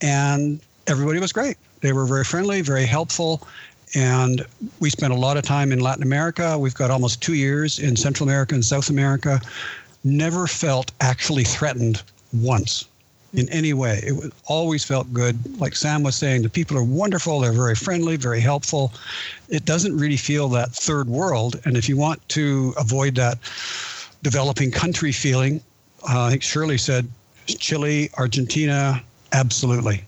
And everybody was great. They were very friendly, very helpful. And we spent a lot of time in Latin America. We've got almost two years in Central America and South America. Never felt actually threatened once in any way. It was, always felt good. Like Sam was saying, the people are wonderful. They're very friendly, very helpful. It doesn't really feel that third world. And if you want to avoid that developing country feeling, uh, I think Shirley said Chile, Argentina, absolutely.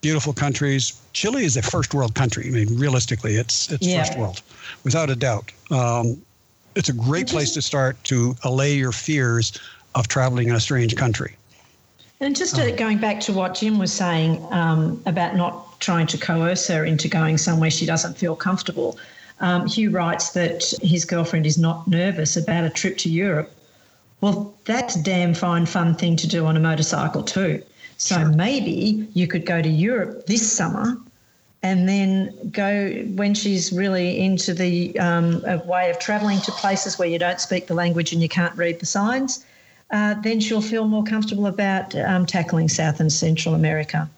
Beautiful countries. Chile is a first world country. I mean, realistically, it's it's yeah. first world, without a doubt. Um, it's a great place to start to allay your fears of traveling in a strange country. And just to, oh. going back to what Jim was saying um, about not trying to coerce her into going somewhere she doesn't feel comfortable, um, Hugh writes that his girlfriend is not nervous about a trip to Europe. Well, that's a damn fine, fun thing to do on a motorcycle, too. So sure. maybe you could go to Europe this summer and then go when she's really into the um, way of traveling to places where you don't speak the language and you can't read the signs uh, then she'll feel more comfortable about um, tackling South and Central America.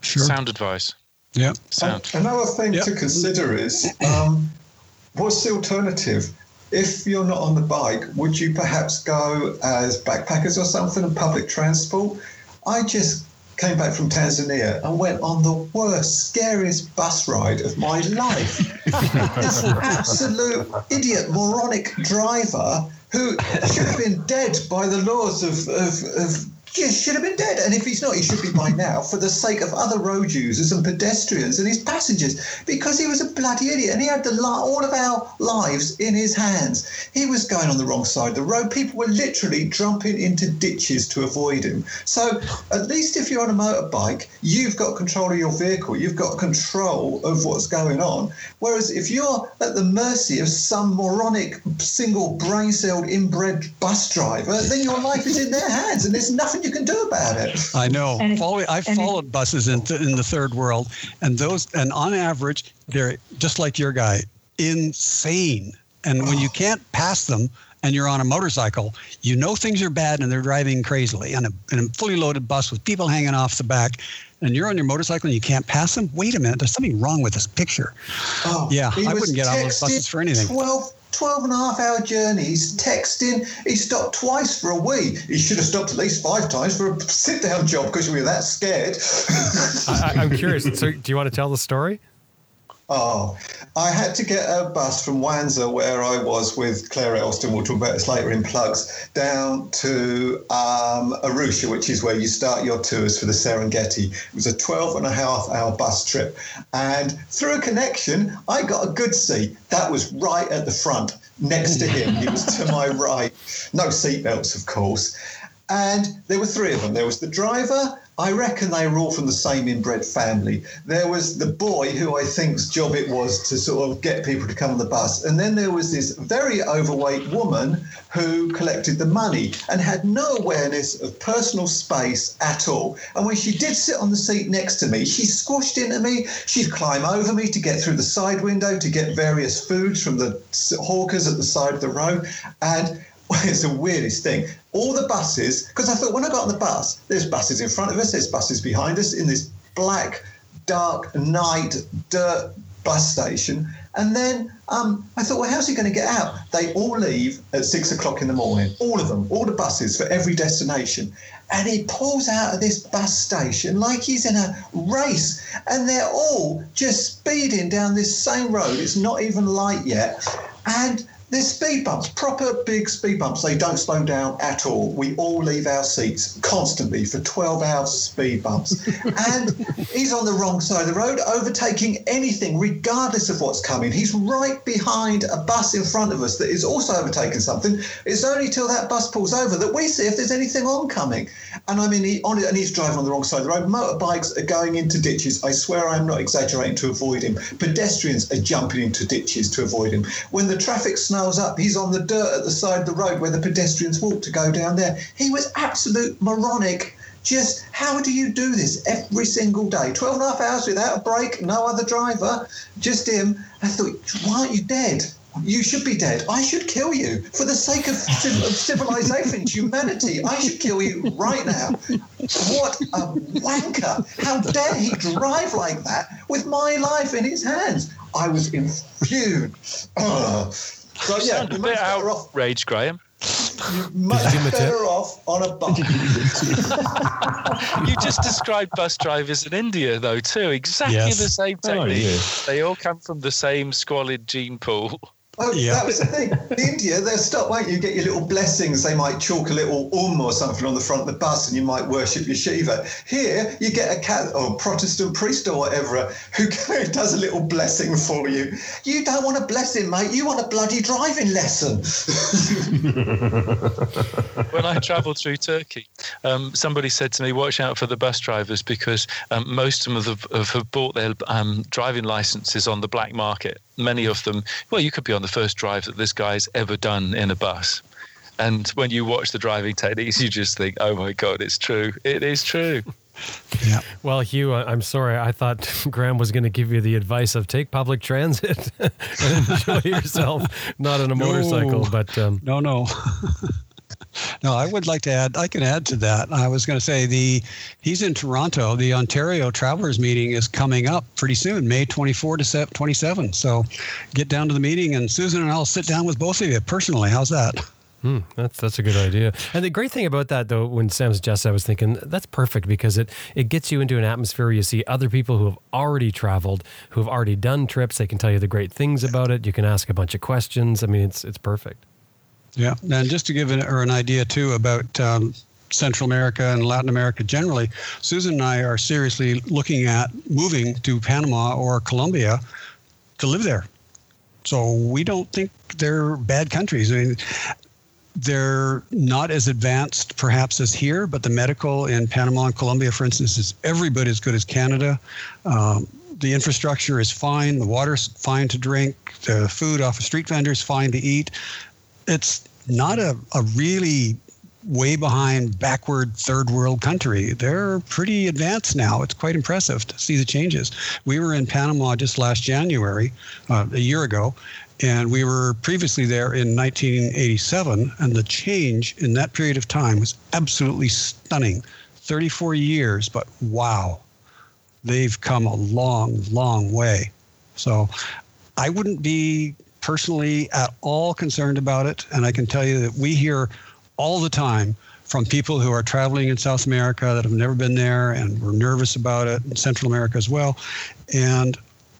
Sure. Sound advice. Yeah. Sound. Another thing yep. to consider is um, what's the alternative? If you're not on the bike, would you perhaps go as backpackers or something in public transport? I just came back from Tanzania and went on the worst, scariest bus ride of my life. [laughs] this absolute idiot, moronic driver who should have been dead by the laws of, of, of he should have been dead. And if he's not, he should be by now for the sake of other road users and pedestrians and his passengers because he was a bloody idiot and he had the all of our lives in his hands. He was going on the wrong side of the road. People were literally jumping into ditches to avoid him. So at least if you're on a motorbike, you've got control of your vehicle. You've got control of what's going on. Whereas if you're at the mercy of some moronic, single brain celled, inbred bus driver, then your life is in their hands and there's nothing you can do about it. I know. I've followed buses in, th- in the third world, and those, and on average, they're just like your guy, insane. And when you oh. can't pass them, and you're on a motorcycle, you know things are bad and they're driving crazily And a, in a fully loaded bus with people hanging off the back, and you're on your motorcycle and you can't pass them. Wait a minute, there's something wrong with this picture. Oh, yeah, I wouldn't get on those buses for anything. 12 12 and a half hour journeys, texting. He stopped twice for a wee. He should have stopped at least five times for a sit down job because we were that scared. I, am curious. So, do you want to tell the story? Oh, I had to get a bus from Mwanza, where I was with Claire Elston, we'll talk about this later in plugs, down to um, Arusha, which is where you start your tours for the Serengeti. It was a 12 and a half hour bus trip. And through a connection, I got a good seat. That was right at the front, next to him. He was to my right. No seatbelts, of course. And there were three of them. There was the driver, I reckon they were all from the same inbred family. There was the boy who I think's job it was to sort of get people to come on the bus. And then there was this very overweight woman who collected the money and had no awareness of personal space at all. And when she did sit on the seat next to me, she squashed into me. She'd climb over me to get through the side window to get various foods from the hawkers at the side of the road. And [laughs] it's the weirdest thing. All the buses, because I thought when I got on the bus, there's buses in front of us, there's buses behind us in this black, dark night dirt bus station. And then um, I thought, well, how's he going to get out? They all leave at six o'clock in the morning, all of them, all the buses for every destination. And he pulls out of this bus station like he's in a race. And they're all just speeding down this same road. It's not even light yet. And there's speed bumps, proper big speed bumps. They don't slow down at all. We all leave our seats constantly for 12 hours of speed bumps. [laughs] and he's on the wrong side of the road, overtaking anything, regardless of what's coming. He's right behind a bus in front of us that is also overtaking something. It's only till that bus pulls over that we see if there's anything oncoming. And I mean, he, on, and he's driving on the wrong side of the road. Motorbikes are going into ditches. I swear I'm not exaggerating to avoid him. Pedestrians are jumping into ditches to avoid him. When the traffic snows up. He's on the dirt at the side of the road where the pedestrians walk to go down there. He was absolute moronic. Just how do you do this every single day? 12 and a half hours without a break, no other driver, just him. I thought, why aren't you dead? You should be dead. I should kill you for the sake of, of civilization, [laughs] humanity. I should kill you right now. What a wanker! How dare he drive like that with my life in his hands? I was infuriated. So, yeah, a bit outraged, Graham. You're much better off on a bus. you just described bus drivers in India, though, too. Exactly yes. the same technique. Oh, yeah. They all come from the same squalid gene pool. Oh, yeah. that was the thing. In India, they'll stop, won't you? Get your little blessings. They might chalk a little um or something on the front of the bus and you might worship your Shiva. Here, you get a cat or Protestant priest or whatever who [laughs] does a little blessing for you. You don't want a blessing, mate. You want a bloody driving lesson. [laughs] when I travelled through Turkey, um, somebody said to me, watch out for the bus drivers because um, most of them have, have bought their um, driving licenses on the black market many of them, well, you could be on the first drive that this guy's ever done in a bus. And when you watch the driving techniques, you just think, oh my God, it's true. It is true. [laughs] Yeah. Well, Hugh, I'm sorry. I thought [laughs] Graham was going to give you the advice of take public transit [laughs] and enjoy yourself, not on a no. motorcycle. But um, no, no. No, I would like to add. I can add to that. I was going to say the he's in Toronto. The Ontario Travelers Meeting is coming up pretty soon, May 24 to 27. So get down to the meeting, and Susan and I'll sit down with both of you personally. How's that? Hmm, that's that's a good idea. And the great thing about that, though, when Sam suggested, I was thinking that's perfect because it it gets you into an atmosphere where you see other people who have already traveled, who have already done trips. They can tell you the great things about it. You can ask a bunch of questions. I mean, it's it's perfect. Yeah, and just to give an, or an idea too about um, Central America and Latin America generally, Susan and I are seriously looking at moving to Panama or Colombia to live there. So we don't think they're bad countries. I mean, they're not as advanced perhaps as here, but the medical in Panama and Colombia, for instance, is every bit as good as Canada. Um, the infrastructure is fine. The water's fine to drink. The food off of street vendors fine to eat it's not a, a really way behind backward third world country. They're pretty advanced now. It's quite impressive to see the changes. We were in Panama just last January, uh, a year ago, and we were previously there in 1987, and the change in that period of time was absolutely stunning. 34 years, but wow, they've come a long, long way. So I wouldn't be personally at all concerned about it. And I can tell you that we hear all the time from people who are traveling in South America that have never been there and were nervous about it, in Central America as well. And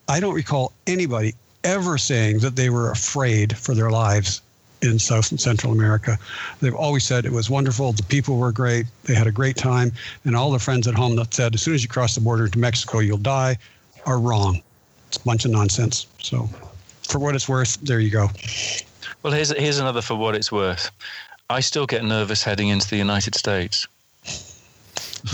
I don't recall anybody ever saying that they were afraid for their lives in South and Central America. They've always said it was wonderful. The people were great. They had a great time. And all the friends at home that said, as soon as you cross the border to Mexico, you'll die, are wrong. It's a bunch of nonsense. So for what it's worth, there you go. Well, here's here's another for what it's worth. I still get nervous heading into the United States.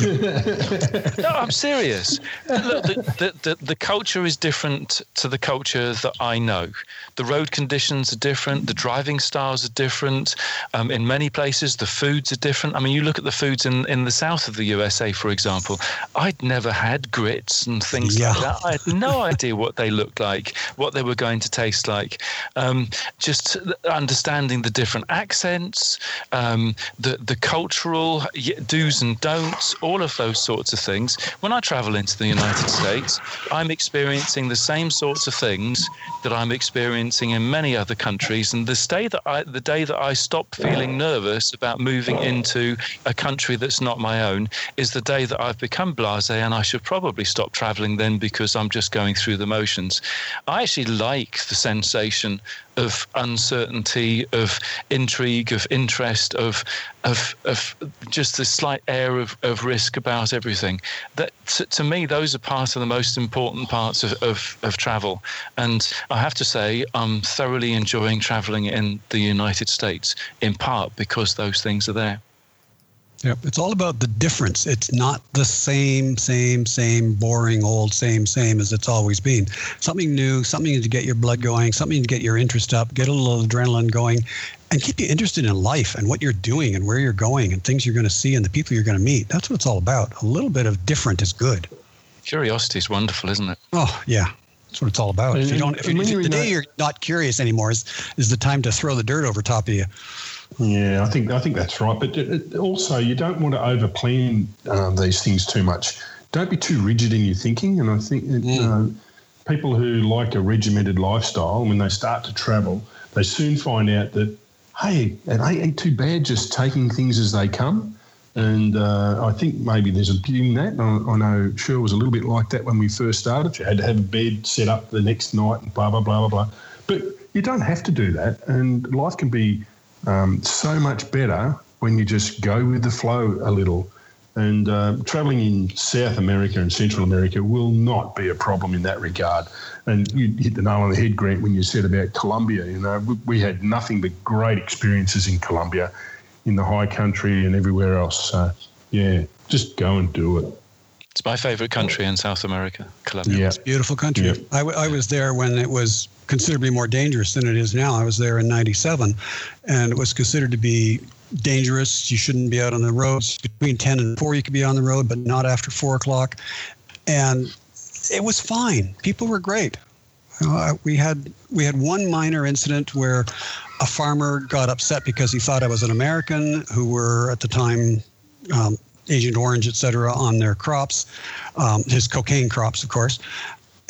no, I'm serious. Look, the, the, the, the, culture is different to the culture that I know. The road conditions are different. The driving styles are different. Um, in many places, the foods are different. I mean, you look at the foods in, in the south of the USA, for example. I'd never had grits and things yeah. like that. I had no [laughs] idea what they looked like, what they were going to taste like. Um, just understanding the different accents, um, the, the cultural do's and don'ts all of those sorts of things. When I travel into the United States, I'm experiencing the same sorts of things that I'm experiencing in many other countries. And the day that I, the day that I stop feeling nervous about moving into a country that's not my own is the day that I've become blasé, and I should probably stop traveling then because I'm just going through the motions. I actually like the sensation of uncertainty, of intrigue, of interest, of of of just this slight air of, of risk about everything. That to, to me, those are part of the most important parts of, of, of travel. And I have to say, I'm thoroughly enjoying traveling in the United States, in part because those things are there. Yep. It's all about the difference. It's not the same, same, same, boring, old, same, same as it's always been. Something new, something to get your blood going, something to get your interest up, get a little adrenaline going, and keep you interested in life and what you're doing and where you're going and things you're going to see and the people you're going to meet. That's what it's all about. A little bit of different is good. Curiosity is wonderful, isn't it? Oh, yeah. That's what it's all about. if you don't, if, you, if the day you're not curious anymore is, is the time to throw the dirt over top of you. Yeah, I think I think that's right. But it, also, you don't want to overplan uh, these things too much. Don't be too rigid in your thinking. And I think mm. know, people who like a regimented lifestyle, when they start to travel, they soon find out that hey, it ain't too bad just taking things as they come. And uh, I think maybe there's a bit in that. I, I know Shirley was a little bit like that when we first started. You had to have a bed set up the next night and blah, blah, blah, blah, blah. But you don't have to do that. And life can be um, so much better when you just go with the flow a little. And uh, traveling in South America and Central America will not be a problem in that regard. And you hit the nail on the head, Grant, when you said about Colombia. You know, we, we had nothing but great experiences in Colombia, in the high country and everywhere else. So, yeah, just go and do it. It's my favorite country in South America, Colombia. Yeah. It's a beautiful country. Yeah. I, w- I was there when it was considerably more dangerous than it is now. I was there in 97 and it was considered to be dangerous. You shouldn't be out on the roads. Between 10 and 4, you could be on the road, but not after 4 o'clock. And it was fine. People were great. Uh, we had we had one minor incident where a farmer got upset because he thought I was an American who were at the time um, Agent Orange, et cetera, on their crops, um, his cocaine crops, of course.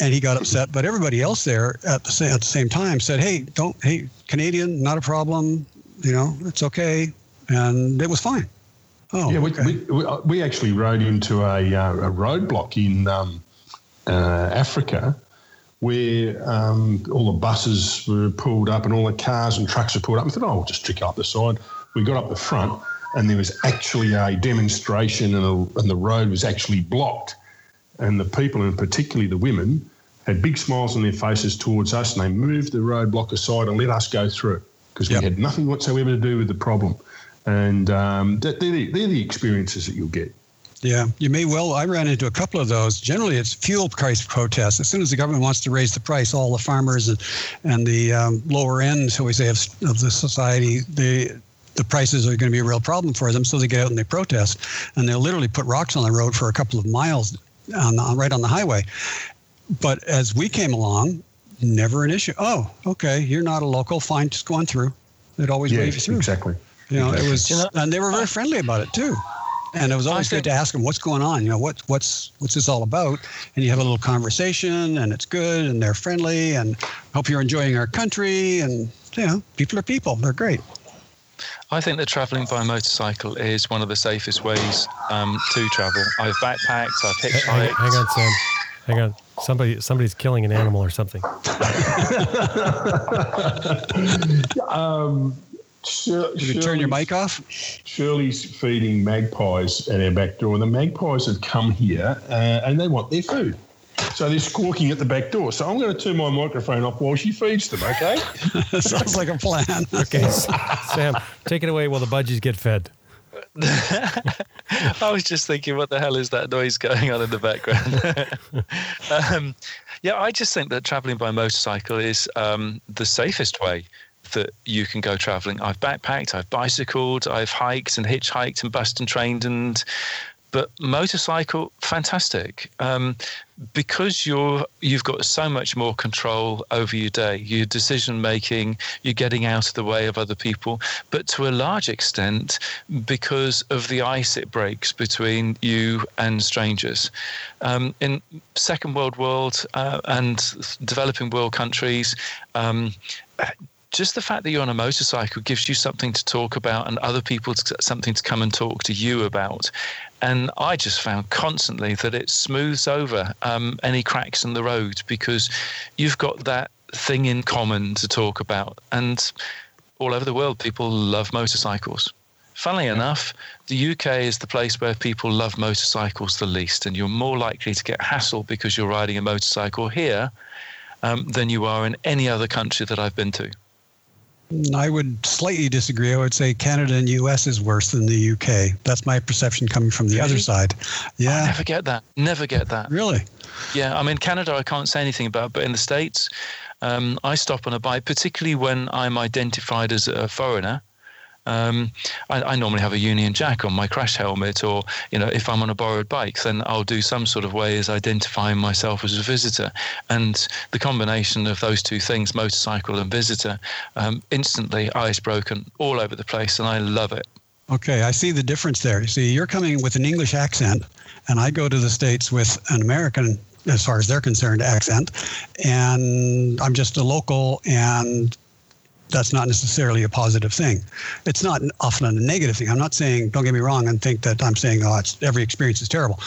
And he got upset, but everybody else there at the, same, at the same time said, "Hey, don't, hey, Canadian, not a problem. You know, it's okay," and it was fine. Oh, yeah, we, okay. we, we, actually rode into a, uh, a roadblock in um, uh, Africa where um, all the buses were pulled up and all the cars and trucks were pulled up. We thought, oh, we'll just trick up the side. We got up the front and there was actually a demonstration, and, a, and the road was actually blocked. And the people, and particularly the women, had big smiles on their faces towards us, and they moved the roadblock aside and let us go through because yep. we had nothing whatsoever to do with the problem. And um, they're, the, they're the experiences that you'll get. Yeah, you may well. I ran into a couple of those. Generally, it's fuel price protests. As soon as the government wants to raise the price, all the farmers and and the um, lower end, shall we say, of, of the society, they the prices are going to be a real problem for them. So they get out and they protest, and they'll literally put rocks on the road for a couple of miles, on the, right on the highway. But as we came along, never an issue. Oh, okay, you're not a local. Fine, just go on through. They'd always yeah, wave you through. Exactly. You know, exactly. it was, you know, and they were very friendly about it too. And it was always good to ask them what's going on. You know, what what's what's this all about? And you have a little conversation, and it's good, and they're friendly, and hope you're enjoying our country. And you know, people are people. They're great. I think that traveling by motorcycle is one of the safest ways um, to travel. I've backpacked, I've hitchhiked. Hang, hang on, Sam. Hang on. Somebody, somebody's killing an animal or something. [laughs] um, Did you turn your mic off? Shirley's feeding magpies at our back door, and the magpies have come here uh, and they want their food. So they're squawking at the back door. So I'm going to turn my microphone off while she feeds them, okay? [laughs] Sounds like a plan. okay, Sam, take it away while the budgies get fed. [laughs] I was just thinking, what the hell is that noise going on in the background? [laughs] um, yeah, I just think that traveling by motorcycle is um, the safest way that you can go traveling. I've backpacked, I've bicycled, I've hiked and hitchhiked and bus and trained and But motorcycle, fantastic. Um, because you're you've got so much more control over your day, your decision making, you're getting out of the way of other people. But to a large extent, because of the ice it breaks between you and strangers. Um, in Second World World uh, and developing world countries. Um, just the fact that you're on a motorcycle gives you something to talk about and other people something to come and talk to you about. And I just found constantly that it smooths over um, any cracks in the road because you've got that thing in common to talk about. And all over the world, people love motorcycles. Funnily enough, the UK is the place where people love motorcycles the least, and you're more likely to get hassled because you're riding a motorcycle here um, than you are in any other country that I've been to. I would slightly disagree. I would say Canada and US is worse than the UK. That's my perception coming from the really? other side. Yeah. I never get that. Never get that. Really? Yeah. I mean, Canada, I can't say anything about, but in the States, um, I stop on a bike, particularly when I'm identified as a foreigner. Um, I, I, normally have a Union Jack on my crash helmet, or you know, if I'm on a borrowed bike, then I'll do some sort of way as identifying myself as a visitor. And the combination of those two things, motorcycle and visitor, um, instantly ice broken all over the place, and I love it. Okay, I see the difference there. You see, you're coming with an English accent, and I go to the States with an American as far as they're concerned, accent. And I'm just a local, and that's not necessarily a positive thing. It's not often a negative thing. I'm not saying, don't get me wrong, and think that I'm saying, oh, it's, every experience is terrible.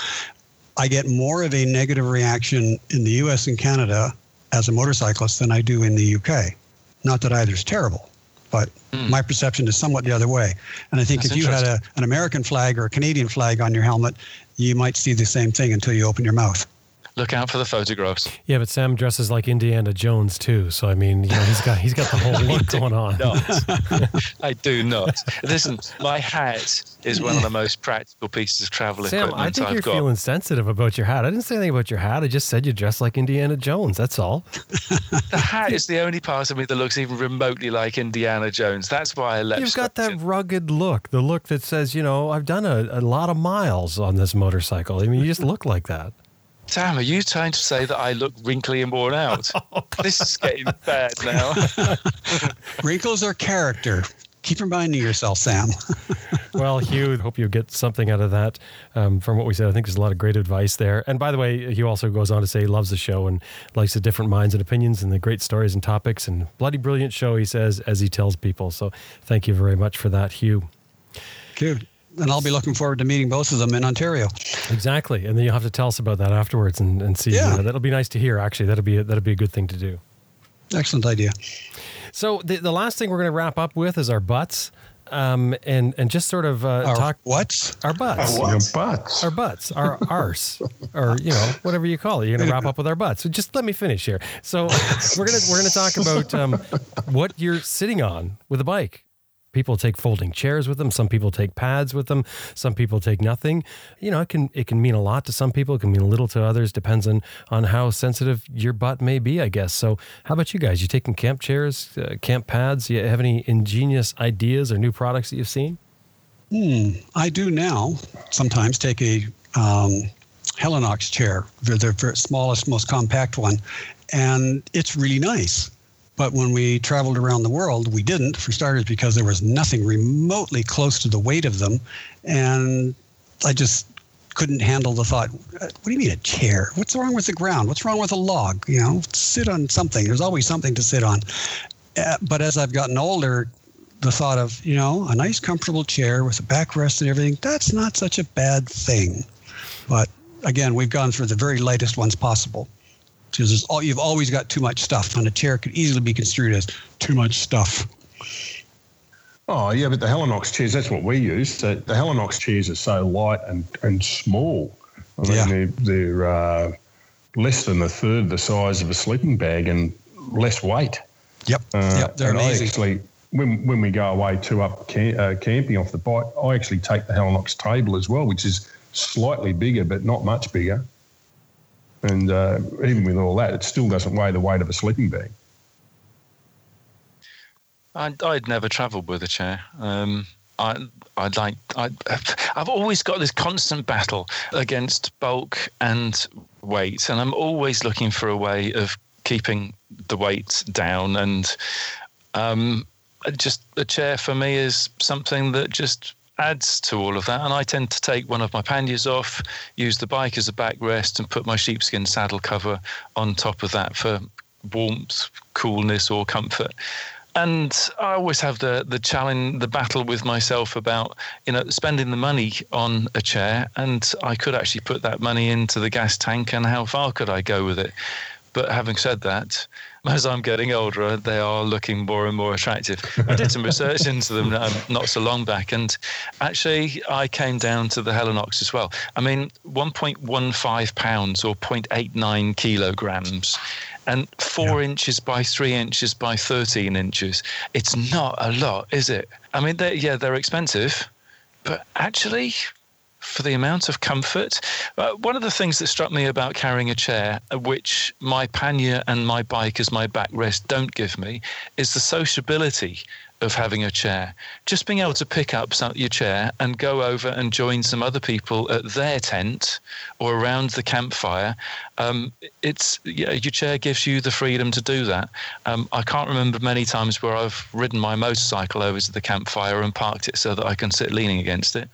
I get more of a negative reaction in the US and Canada as a motorcyclist than I do in the UK. Not that either is terrible, but mm. my perception is somewhat the other way. And I think That's if you had a, an American flag or a Canadian flag on your helmet, you might see the same thing until you open your mouth look out for the photographs. Yeah, but Sam dresses like Indiana Jones too, so I mean, you know, he's got he's got the whole [laughs] look going on. [laughs] I do not. Listen, my hat is one of the most practical pieces of travel Sam, equipment I think I've you're got. feeling sensitive about your hat. I didn't say anything about your hat. I just said you dress like Indiana Jones. That's all. [laughs] the hat is the only part of me that looks even remotely like Indiana Jones. That's why I left. You've got that rugged look, the look that says, you know, I've done a, a lot of miles on this motorcycle. I mean, you just look like that. Sam, are you trying to say that I look wrinkly and worn out? [laughs] this is getting bad now. [laughs] Wrinkles are character. Keep reminding yourself, Sam. [laughs] well, Hugh, hope you get something out of that um, from what we said. I think there's a lot of great advice there. And by the way, Hugh also goes on to say he loves the show and likes the different minds and opinions and the great stories and topics and bloody brilliant show, he says, as he tells people. So thank you very much for that, Hugh. Good and I'll be looking forward to meeting both of them in Ontario. Exactly, and then you'll have to tell us about that afterwards and, and see. Yeah. that'll be nice to hear. Actually, that'll be a, that'll be a good thing to do. Excellent idea. So the, the last thing we're going to wrap up with is our butts. Um, and and just sort of uh, our talk what our butts, our butts, our butts, our arse, or you know whatever you call it. You're gonna wrap up with our butts. So just let me finish here. So we're gonna we're gonna talk about um, what you're sitting on with a bike people take folding chairs with them. Some people take pads with them. Some people take nothing. You know it can it can mean a lot to some people. It can mean a little to others. Depends on on how sensitive your butt may be i guess. So how about you guys? You taking camp chairs uh, camp pads? You have any ingenious ideas or new products that you've seen? Hmm, i do now. Sometimes take a um, Helinox chair, the, the smallest, most compact one, and it's really nice. But when we traveled around the world, we didn't, for starters, because there was nothing remotely close to the weight of them. And I just couldn't handle the thought, what do you mean a chair? What's wrong with the ground? What's wrong with a log? You know, sit on something. There's always something to sit on. Uh, but as I've gotten older, the thought of, you know, a nice comfortable chair with a backrest and everything, that's not such a bad thing. But again, we've gone for the very lightest ones possible because all, you've always got too much stuff, and a chair could easily be construed as too much stuff. Oh yeah, but the Helinox chairs, that's what we use. The, the Helinox chairs are so light and, and small. I mean, yeah. they're, they're uh, less than a third the size of a sleeping bag and less weight. Yep, uh, yep, they're amazing. I actually, when, when we go away to up camp, uh, camping off the bike, I actually take the Helinox table as well, which is slightly bigger but not much bigger. And uh, even with all that, it still doesn't weigh the weight of a sleeping bag. I'd, I'd never travelled with a chair. Um, I I like I [laughs] I've always got this constant battle against bulk and weight, and I'm always looking for a way of keeping the weight down. And um, just a chair for me is something that just adds to all of that. And I tend to take one of my panniers off, use the bike as a backrest, and put my sheepskin saddle cover on top of that for warmth, coolness, or comfort and I always have the the challenge, the battle with myself about you know spending the money on a chair, and I could actually put that money into the gas tank, and how far could I go with it? But having said that, [laughs] as I'm getting older, they are looking more and more attractive. I did some research into them um, not so long back, and actually, I came down to the Helinox as well. I mean, 1.15 pounds or 0.89 kilograms and four yeah. inches by three inches by 13 inches. It's not a lot, is it? I mean, they're, yeah, they're expensive, but actually, for the amount of comfort. Uh, one of the things that struck me about carrying a chair, uh, which my pannier and my bike as my backrest don't give me, is the sociability of having a chair. Just being able to pick up some, your chair and go over and join some other people at their tent or around the campfire. Um, it's yeah, your chair gives you the freedom to do that. Um, I can't remember many times where I've ridden my motorcycle over to the campfire and parked it so that I can sit leaning against it.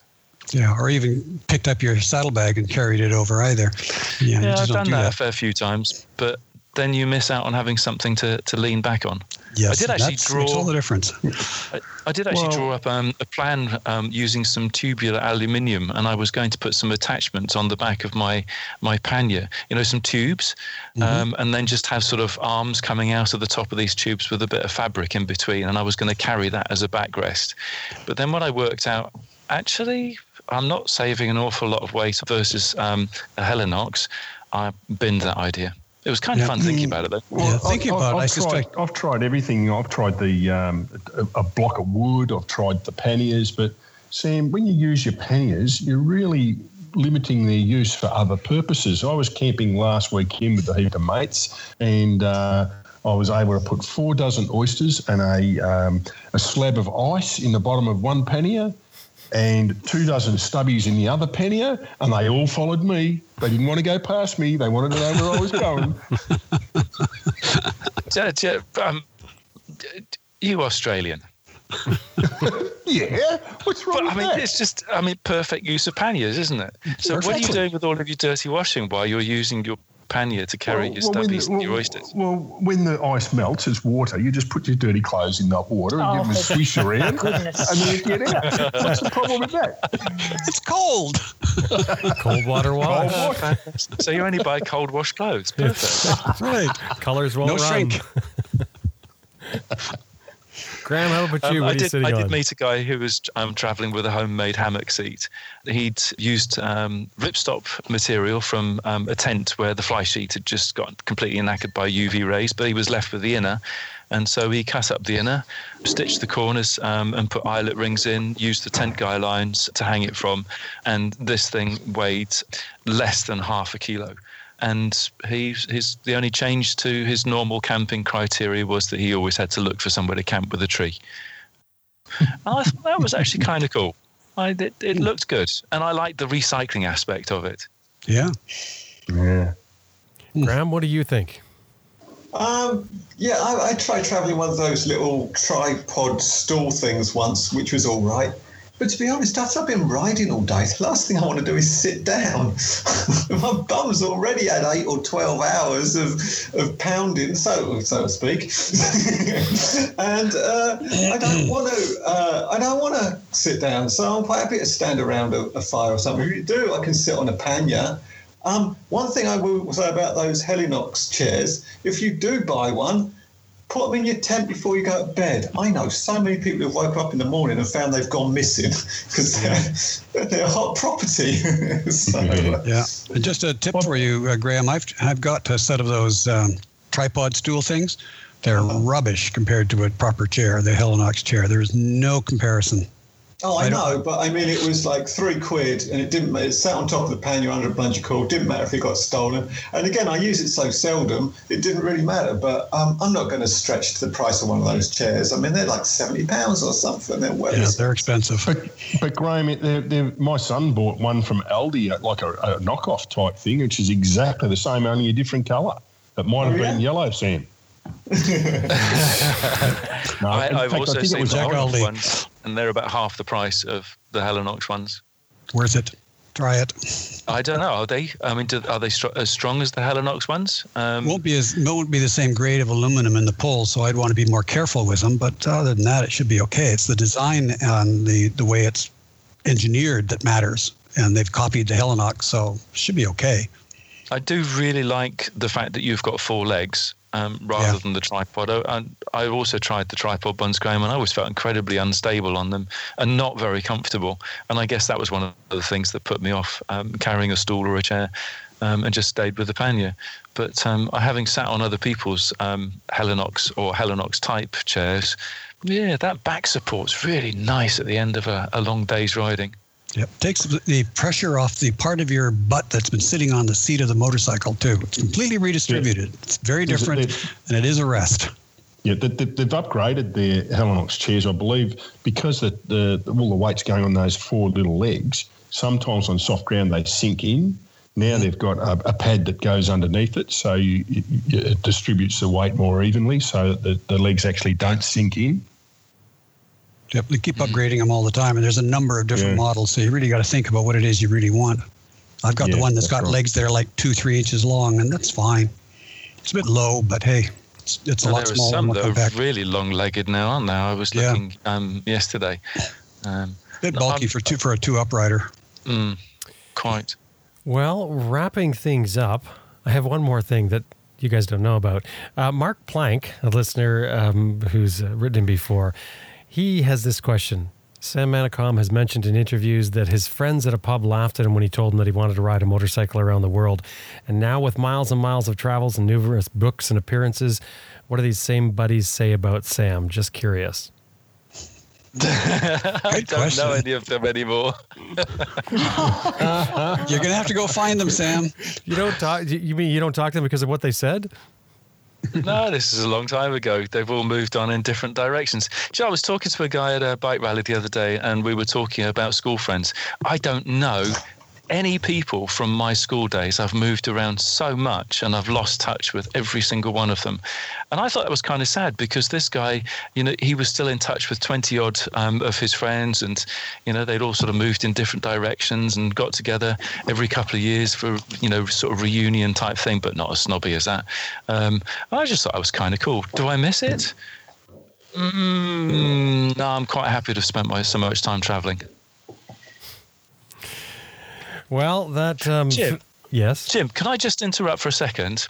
Yeah, or even picked up your saddlebag and carried it over either. Yeah, yeah I've done do that, that a fair few times, but then you miss out on having something to, to lean back on. Yes, I did actually draw. Makes all the difference. I, I did actually well, draw up um, a plan um, using some tubular aluminium, and I was going to put some attachments on the back of my my pannier. You know, some tubes, mm-hmm. um, and then just have sort of arms coming out of the top of these tubes with a bit of fabric in between. And I was going to carry that as a backrest. But then when I worked out, actually, I'm not saving an awful lot of weight versus um, a Helinox. I binned that idea. It was kind of fun thinking about it, though. Well, yeah, thinking about I've, it, I've tried, I've tried everything. I've tried the um, a, a, block of wood. I've tried the panniers, but Sam, when you use your panniers, you're really limiting their use for other purposes. I was camping last weekend with a heap of mates, and uh, I was able to put four dozen oysters and a um, a slab of ice in the bottom of one pannier and two dozen stubbies in the other pannier, and they all followed me. They didn't want to go past me. They wanted to know where I was going. [laughs] um, you Australian? [laughs] yeah. What's wrong but, I mean, that? it's just, I mean, perfect use of panniers, isn't it? So, what are you doing with all of your dirty washing while you're using your pannier to carry well, your well, stubbies the, and your oysters? Well, when the ice melts, it's water. You just put your dirty clothes in that water and oh, give them a swish around, and then you get out. What's the problem with that? It's cold. cold water wash. Cold water. so you only buy cold wash clothes. Perfect. right. Colors won't no run. shrink. [laughs] Graham, how about you? Um, I did. I did meet a guy who was um, traveling with a homemade hammock seat. He'd used um, ripstop material from um, a tent where the fly sheet had just got completely knackered by UV rays, but he was left with the inner. And so he cut up the inner, stitched the corners, um, and put eyelet rings in, used the tent guy lines to hang it from. And this thing weighed less than half a kilo and he his the only change to his normal camping criteria was that he always had to look for somewhere to camp with a tree. I thought that was actually kind of cool. I, it, it looked good, and I liked the recycling aspect of it. Yeah. Yeah. Graham, what do you think? Um, yeah, I, I tried traveling one of those little tripod stool things once, which was all right. But to be honest, I've been riding all day, the last thing I want to do is sit down. [laughs] My bum's already had eight or twelve hours of, of pounding, so so to speak, [laughs] and uh, I don't want to. Uh, I don't want to sit down, so I'm quite happy to stand around a, a fire or something. If you do, I can sit on a pannier. Um, one thing I will say about those Helinox chairs, if you do buy one, put them in your tent before you go to bed. I know so many people who woke up in the morning and found they've gone missing because they're, [laughs] they're hot property. [laughs] so, yeah. And just a tip for you, uh, Graham. I've I've got a set of those um, tripod stool things. They're uh-huh. rubbish compared to a proper chair, the Helinox chair. There's no comparison. Oh, I, I know, but I mean, it was like three quid, and it didn't. It sat on top of the pannier under a bungee cord. Didn't matter if it got stolen. And again, I use it so seldom, it didn't really matter. But um, I'm not going to stretch to the price of one of those chairs. I mean, they're like seventy pounds or something. They're well. Yeah, they're expensive. But, but Graham, they're, they're, my son bought one from Aldi, like a, a, knockoff type thing, which is exactly the same, only a different colour. It might have oh, yeah? been yellow, Sam. No, I, have also seen the orange ones, and they're about half the price of the Helinox ones. Where's it? Try it. I don't know. Are they? I mean, do, are they str- as strong as the Helinox ones? Um, won't be as won't be the same grade of aluminum in the poles, so I'd want to be more careful with them. But other than that, it should be okay. It's the design and the the way it's engineered that matters, and they've copied the Helinox, so should be okay. I do really like the fact that you've got four legs um, rather yeah. than the tripod. I, I, also tried the tripod buns Graham, and I always felt incredibly unstable on them and not very comfortable. And I guess that was one of the things that put me off um, carrying a stool or a chair. Um, and just stayed with the pannier. But um, having sat on other people's um, Helinox or Helinox type chairs, yeah, that back support's really nice at the end of a, a long day's riding. Yep. Takes the pressure off the part of your butt that's been sitting on the seat of the motorcycle, too. It's completely redistributed. Yeah. It's very different, and it is a rest. Yeah, they, have upgraded their Helinox chairs, I believe, because the, the, all the weight's going on those four little legs. Sometimes on soft ground they sink in. Now they've got a, a, pad that goes underneath it, so you, you, it distributes the weight more evenly, so that the, the legs actually don't sink in. Yep, they keep upgrading them all the time, and there's a number of different yeah. models. So you really got to think about what it is you really want. I've got yeah, the one that's, that's got right. legs that are like two, three inches long, and that's fine. It's a bit low, but hey, it's, it's a lot there smaller. Some that are really long-legged now, aren't they? I was looking yeah. um, yesterday. Um, a bit bulky for two for a two uprighter. Mm, quite. Well, wrapping things up, I have one more thing that you guys don't know about. Uh, Mark Plank, a listener um, who's uh, written before, he has this question. Sam Manicom has mentioned in interviews that his friends at a pub laughed at him when he told them that he wanted to ride a motorcycle around the world. And now, with miles and miles of travels and numerous books and appearances, what do these same buddies say about Sam? Just curious. [laughs] I don't question. know any of them anymore. [laughs] You're gonna have to go find them, Sam. You don't talk. You mean you don't talk to them because of what they said? [laughs] no, this is a long time ago. They've all moved on in different directions. You know, I was talking to a guy at a bike rally the other day, and we were talking about school friends. I don't know any people from my school days. I've moved around so much and I've lost touch with every single one of them. And I thought that was kind of sad because this guy, you know, he was still in touch with 20 odd um, of his friends and, you know, they'd all sort of moved in different directions and got together every couple of years for, you know, sort of reunion type thing, but not as snobby as that. Um, I just thought it was kind of cool. Do I miss it? Mm, no, I'm quite happy to have spent my, so much time traveling. Well, that um, Jim, f- yes, Jim. Can I just interrupt for a second?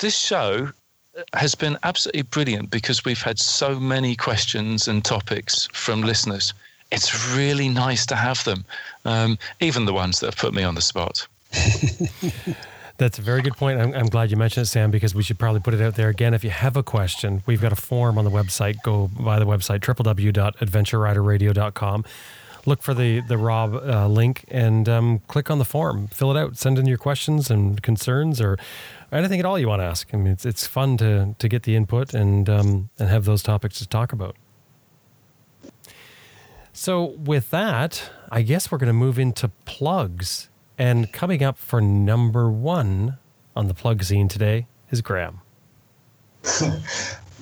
This show has been absolutely brilliant because we've had so many questions and topics from listeners. It's really nice to have them, um, even the ones that have put me on the spot. [laughs] That's a very good point. I'm, I'm, glad you mentioned it, Sam, because we should probably put it out there again. If you have a question, we've got a form on the website. Go by the website, www.adventureriderradio.com look for the the Raw uh, link and um, click on the form, fill it out, send in your questions and concerns or anything at all you want to ask. I mean, it's it's fun to to get the input and um, and have those topics to talk about. So with that, I guess we're going to move into plugs. And coming up for number one on the plug scene today is Graham. [laughs]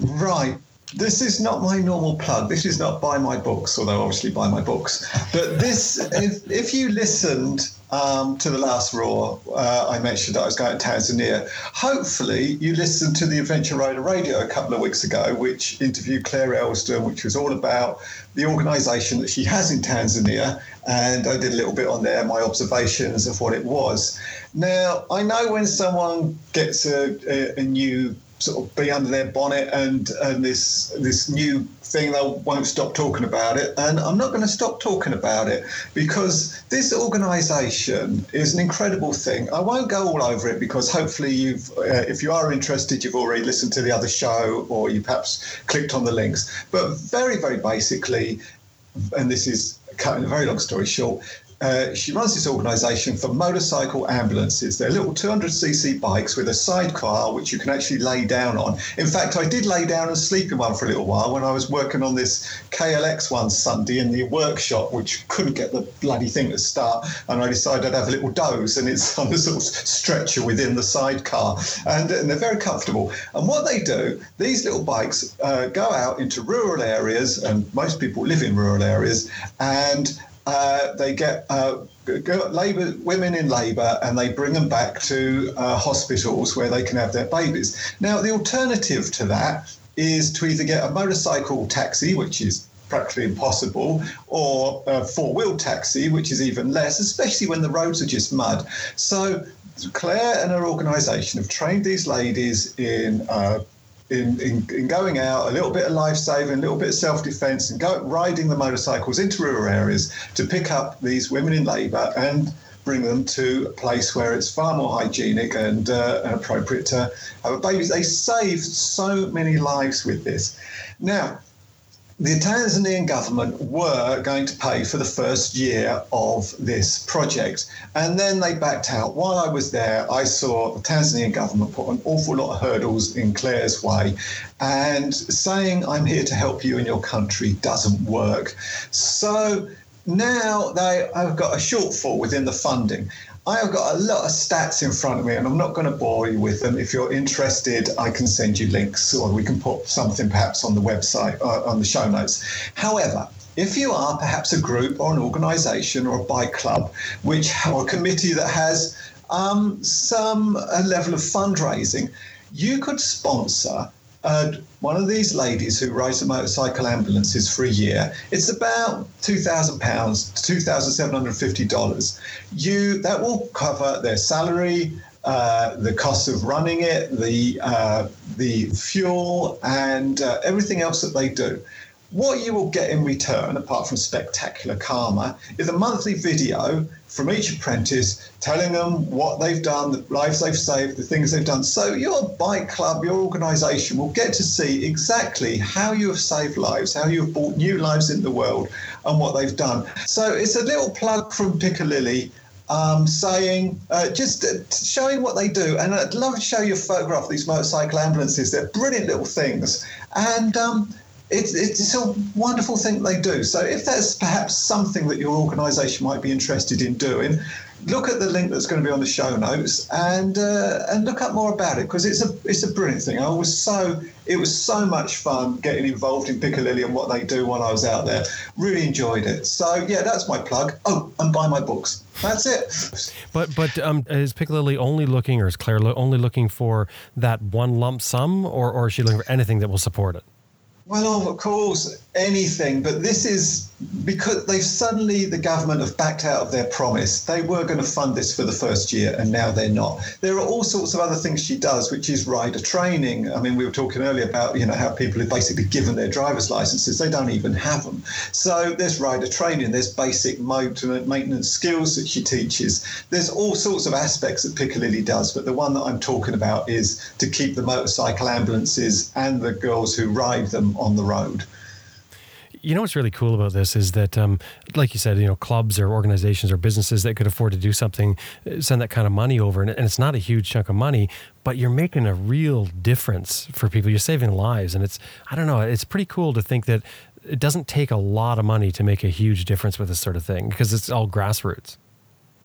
right this is not my normal plug. This is not buy my books, although obviously buy my books. But this, [laughs] if, if you listened um, to the last Raw, uh, I mentioned that I was going to Tanzania. Hopefully, you listened to the Adventure Rider Radio a couple of weeks ago, which interviewed Claire Elston, which was all about the organisation that she has in Tanzania. And I did a little bit on there, my observations of what it was. Now, I know when someone gets a, a, a new sort of be under their bonnet and and this this new thing they won't stop talking about it. And I'm not going to stop talking about it because this organization is an incredible thing. I won't go all over it because hopefully you've uh, if you are interested you've already listened to the other show or you perhaps clicked on the links. But very very basically and this is cutting a very long story short, uh, she runs this organisation for motorcycle ambulances. They're little 200cc bikes with a sidecar which you can actually lay down on. In fact, I did lay down and sleep in one for a little while when I was working on this KLX one Sunday in the workshop, which couldn't get the bloody thing to start. And I decided I'd have a little doze, and it's [laughs] on a sort of stretcher within the sidecar. And, and they're very comfortable. And what they do, these little bikes uh, go out into rural areas, and most people live in rural areas, and uh, they get uh, labor women in labour and they bring them back to uh, hospitals where they can have their babies. Now, the alternative to that is to either get a motorcycle taxi, which is practically impossible, or a four-wheel taxi, which is even less, especially when the roads are just mud. So Claire and her organisation have trained these ladies in uh, in, in, in, going out, a little bit of life saving, a little bit of self defence, and go riding the motorcycles into rural areas to pick up these women in labour and bring them to a place where it's far more hygienic and, uh, and appropriate to have a baby. They saved so many lives with this. Now, the Tanzanian government were going to pay for the first year of this project, and then they backed out. While I was there, I saw the Tanzanian government put an awful lot of hurdles in Claire's way, and saying, I'm here to help you in your country doesn't work. So now they have got a shortfall within the funding. I have got a lot of stats in front of me, and I'm not going to bore you with them. If you're interested, I can send you links, or we can put something perhaps on the website, uh, on the show notes. However, if you are perhaps a group or an organisation or a bike club, which or a committee that has um, some level of fundraising, you could sponsor uh, one of these ladies who rides the motorcycle ambulances for a year, it's about two thousand pounds, two thousand seven hundred fifty dollars. You that will cover their salary, uh, the cost of running it, the uh, the fuel, and uh, everything else that they do. What you will get in return, apart from spectacular karma, is a monthly video from each apprentice telling them what they've done, the lives they've saved, the things they've done. So your bike club, your organisation will get to see exactly how you have saved lives, how you have brought new lives into the world, and what they've done. So it's a little plug from Pikilily um, saying, uh, just uh, showing what they do. And I'd love to show you a photograph of these motorcycle ambulances. They're brilliant little things. And um, it's, it's a wonderful thing they do. So if there's perhaps something that your organisation might be interested in doing, look at the link that's going to be on the show notes and uh, and look up more about it because it's a it's a brilliant thing. I was so it was so much fun getting involved in Pikilily and what they do while I was out there. Really enjoyed it. So yeah, that's my plug. Oh, and buy my books. That's it. But but um, is Pikilily only looking, or is Claire only looking for that one lump sum, or or is she looking for anything that will support it? Well, of course, anything, but this is because they've suddenly, the government have backed out of their promise. They were going to fund this for the first year, and now they're not. There are all sorts of other things she does, which is rider training. I mean, we were talking earlier about, you know, how people have basically given their driver's licenses, they don't even have them. So there's rider training, there's basic maintenance skills that she teaches. There's all sorts of aspects that Pikilily does, but the one that I'm talking about is to keep the motorcycle ambulances and the girls who ride them on the road. You know what's really cool about this is that, um, like you said, you know, clubs or organizations or businesses that could afford to do something, uh, send that kind of money over, and, and it's not a huge chunk of money, but you're making a real difference for people. You're saving lives, and it's I don't know, it's pretty cool to think that it doesn't take a lot of money to make a huge difference with this sort of thing because it's all grassroots.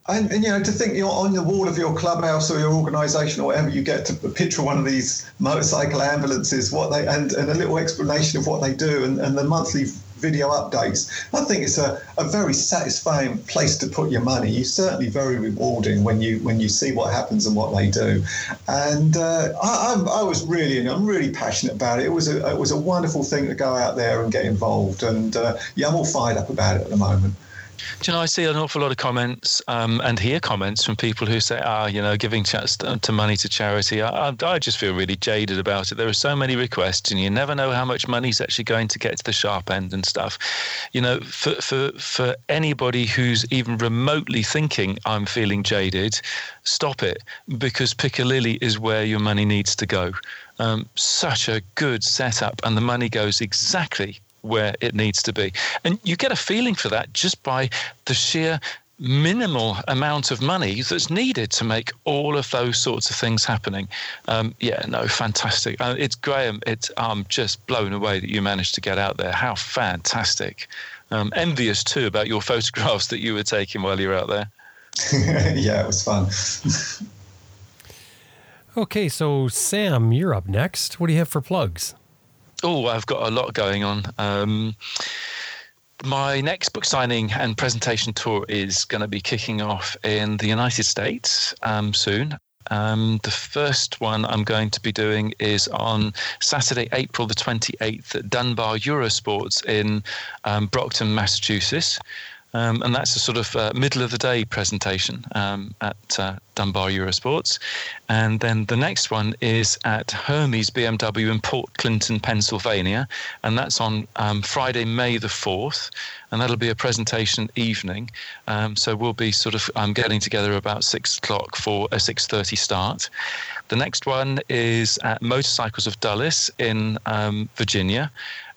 And, and, you know, to think you're on the wall of your clubhouse or your organisation or whatever, you get to picture one of these motorcycle ambulances, what they and, and a little explanation of what they do, and, and the monthly video updates. I think it's a, a very satisfying place to put your money. It's certainly very rewarding when you when you see what happens and what they do. And uh, I, I, was really I'm really passionate about it. It was a it was a wonderful thing to go out there and get involved. And uh, yeah, I'm all fired up about it at the moment. Do you know, I see an awful lot of comments um, and hear comments from people who say, ah, you know, giving chats to money to charity. I, I, just feel really jaded about it. There are so many requests, and you never know how much money's actually going to get to the sharp end and stuff. You know, for, for, for anybody who's even remotely thinking, I'm feeling jaded, stop it because Pikilily is where your money needs to go. Um, such a good setup, and the money goes exactly where it needs to be. And you get a feeling for that just by the sheer minimal amount of money that's needed to make all of those sorts of things happening. Um, yeah, no, fantastic. Uh, it's Graham. It's I'm just blown away that you managed to get out there. How fantastic! Um, envious too about your [laughs] photographs that you were taking while you were out there. [laughs] yeah, it was fun. [laughs] okay, so Sam, you're up next. What do you have for plugs? Oh, I've got a lot going on. Um, my next book signing and presentation tour is going to be kicking off in the United States um, soon. Um, the first one I'm going to be doing is on Saturday, April the 28th at Dunbar Eurosports in um, Brockton, Massachusetts. Um, and that's a sort of uh, middle of the day presentation um, at uh, Dunbar Eurosports. And then the next one is at Hermy's BMW in Port Clinton, Pennsylvania. And that's on um, Friday, May the 4th. And that'll be a presentation evening. Um, so we'll be sort of um, getting together about six o'clock for a 6.30 start. The next one is at Motorcycles of Dulles in um, Virginia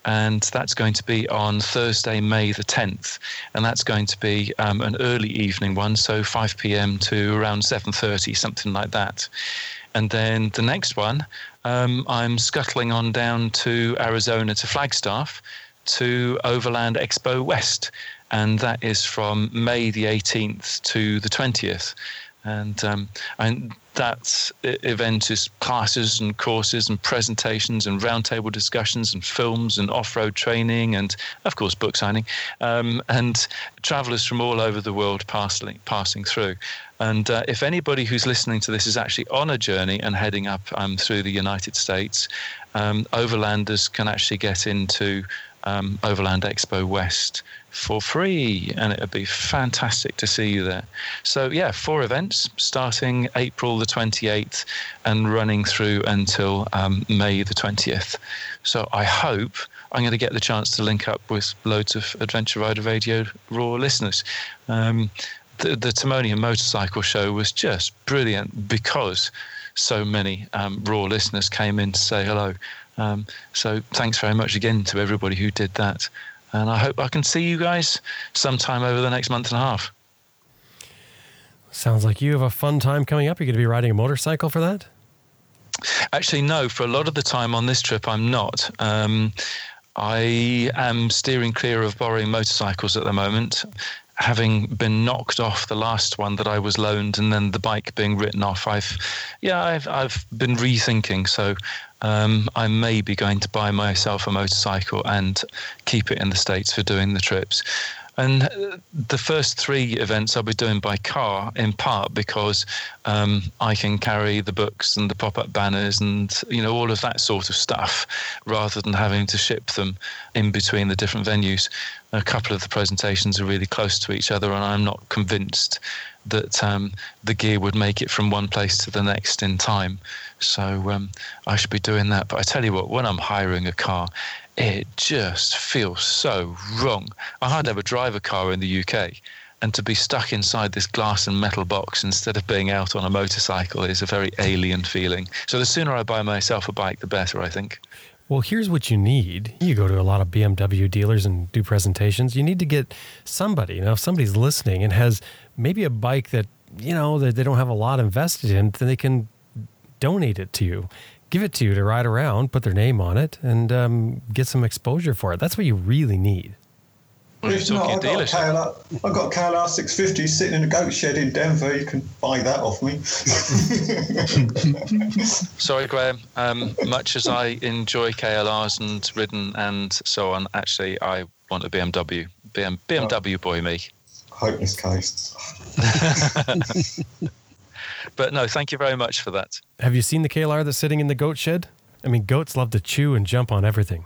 and that's going to be on Thursday, May the 10th, and that's going to be um, an early evening one, so 5 p.m. to around 7:30, something like that. And then the next one, um, I'm scuttling on down to Arizona to Flagstaff to Overland Expo West, and that is from May the 18th to the 20th and um, and that event is classes and courses and presentations and roundtable discussions and films and off-road training and of course book signing um, and travelers from all over the world passing passing through. And uh, if anybody who's listening to this is actually on a journey and heading up um, through the United States um, overlanders can actually get into um, Overland Expo West for free, and it would be fantastic to see you there. So, yeah, four events starting April the 28th and running through until um, May the 20th. So, I hope I'm going to get the chance to link up with loads of Adventure Rider Radio Raw listeners. Um, the, the Timonium Motorcycle Show was just brilliant because so many um, Raw listeners came in to say hello. Um, so thanks very much again to everybody who did that. And I hope I can see you guys sometime over the next month and a half. Sounds like you have a fun time coming up. You're going to be riding a motorcycle for that? Actually, no. For a lot of the time on this trip, I'm not. Um, I am steering clear of borrowing motorcycles at the moment having been knocked off the last one that I was loaned and then the bike being written off, I've, yeah, I've, I've been rethinking. So um, I may be going to buy myself a motorcycle and keep it in the States for doing the trips. And the first three events I'll be doing by car, in part because um, I can carry the books and the pop-up banners and you know all of that sort of stuff, rather than having to ship them in between the different venues. A couple of the presentations are really close to each other, and I'm not convinced that um, the gear would make it from one place to the next in time. So um, I should be doing that. But I tell you what, when I'm hiring a car, it just feels so wrong. I hardly ever drive a car in the UK. And to be stuck inside this glass and metal box instead of being out on a motorcycle is a very alien feeling. So the sooner I buy myself a bike, the better, I think. Well, here's what you need. You go to a lot of BMW dealers and do presentations. You need to get somebody, you know, if somebody's listening and has maybe a bike that, you know, that they don't have a lot invested in, then they can donate it to you give it to you to ride around, put their name on it, and um, get some exposure for it. That's what you really need. if not, I've got, KLR, I've got KLR 650 sitting in a goat shed in Denver. You can buy that off me. [laughs] [laughs] Sorry, Graham. Um, much as I enjoy KLRs and ridden and so on, actually, I want a BMW. BM, BMW boy, me. Hopeless case. [laughs] But no, thank you very much for that. Have you seen the KLR that's sitting in the goat shed? I mean, goats love to chew and jump on everything.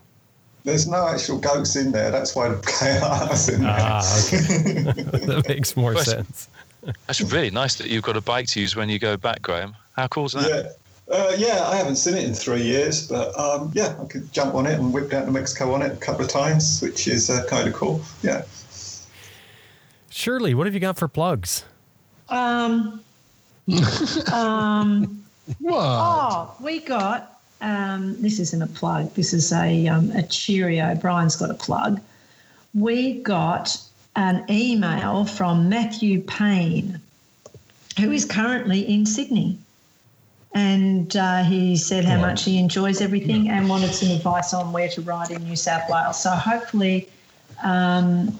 There's no actual goats in there. That's why the KLR's in there. Ah, okay. [laughs] that makes more well, sense. That's really nice that you've got a bike to use when you go back, Graham. How cool is that? Yeah. Uh, yeah, I haven't seen it in three years, but um, yeah, I could jump on it and whip down to Mexico on it a couple of times, which is uh, kind of cool. Yeah. Shirley, what have you got for plugs? Um, [laughs] [laughs] um, what? Oh, we got um, this isn't a plug, this is a, um, a cheerio. Brian's got a plug. We got an email from Matthew Payne, who is currently in Sydney. And uh, he said how much he enjoys everything and wanted some advice on where to ride in New South Wales. So hopefully, um,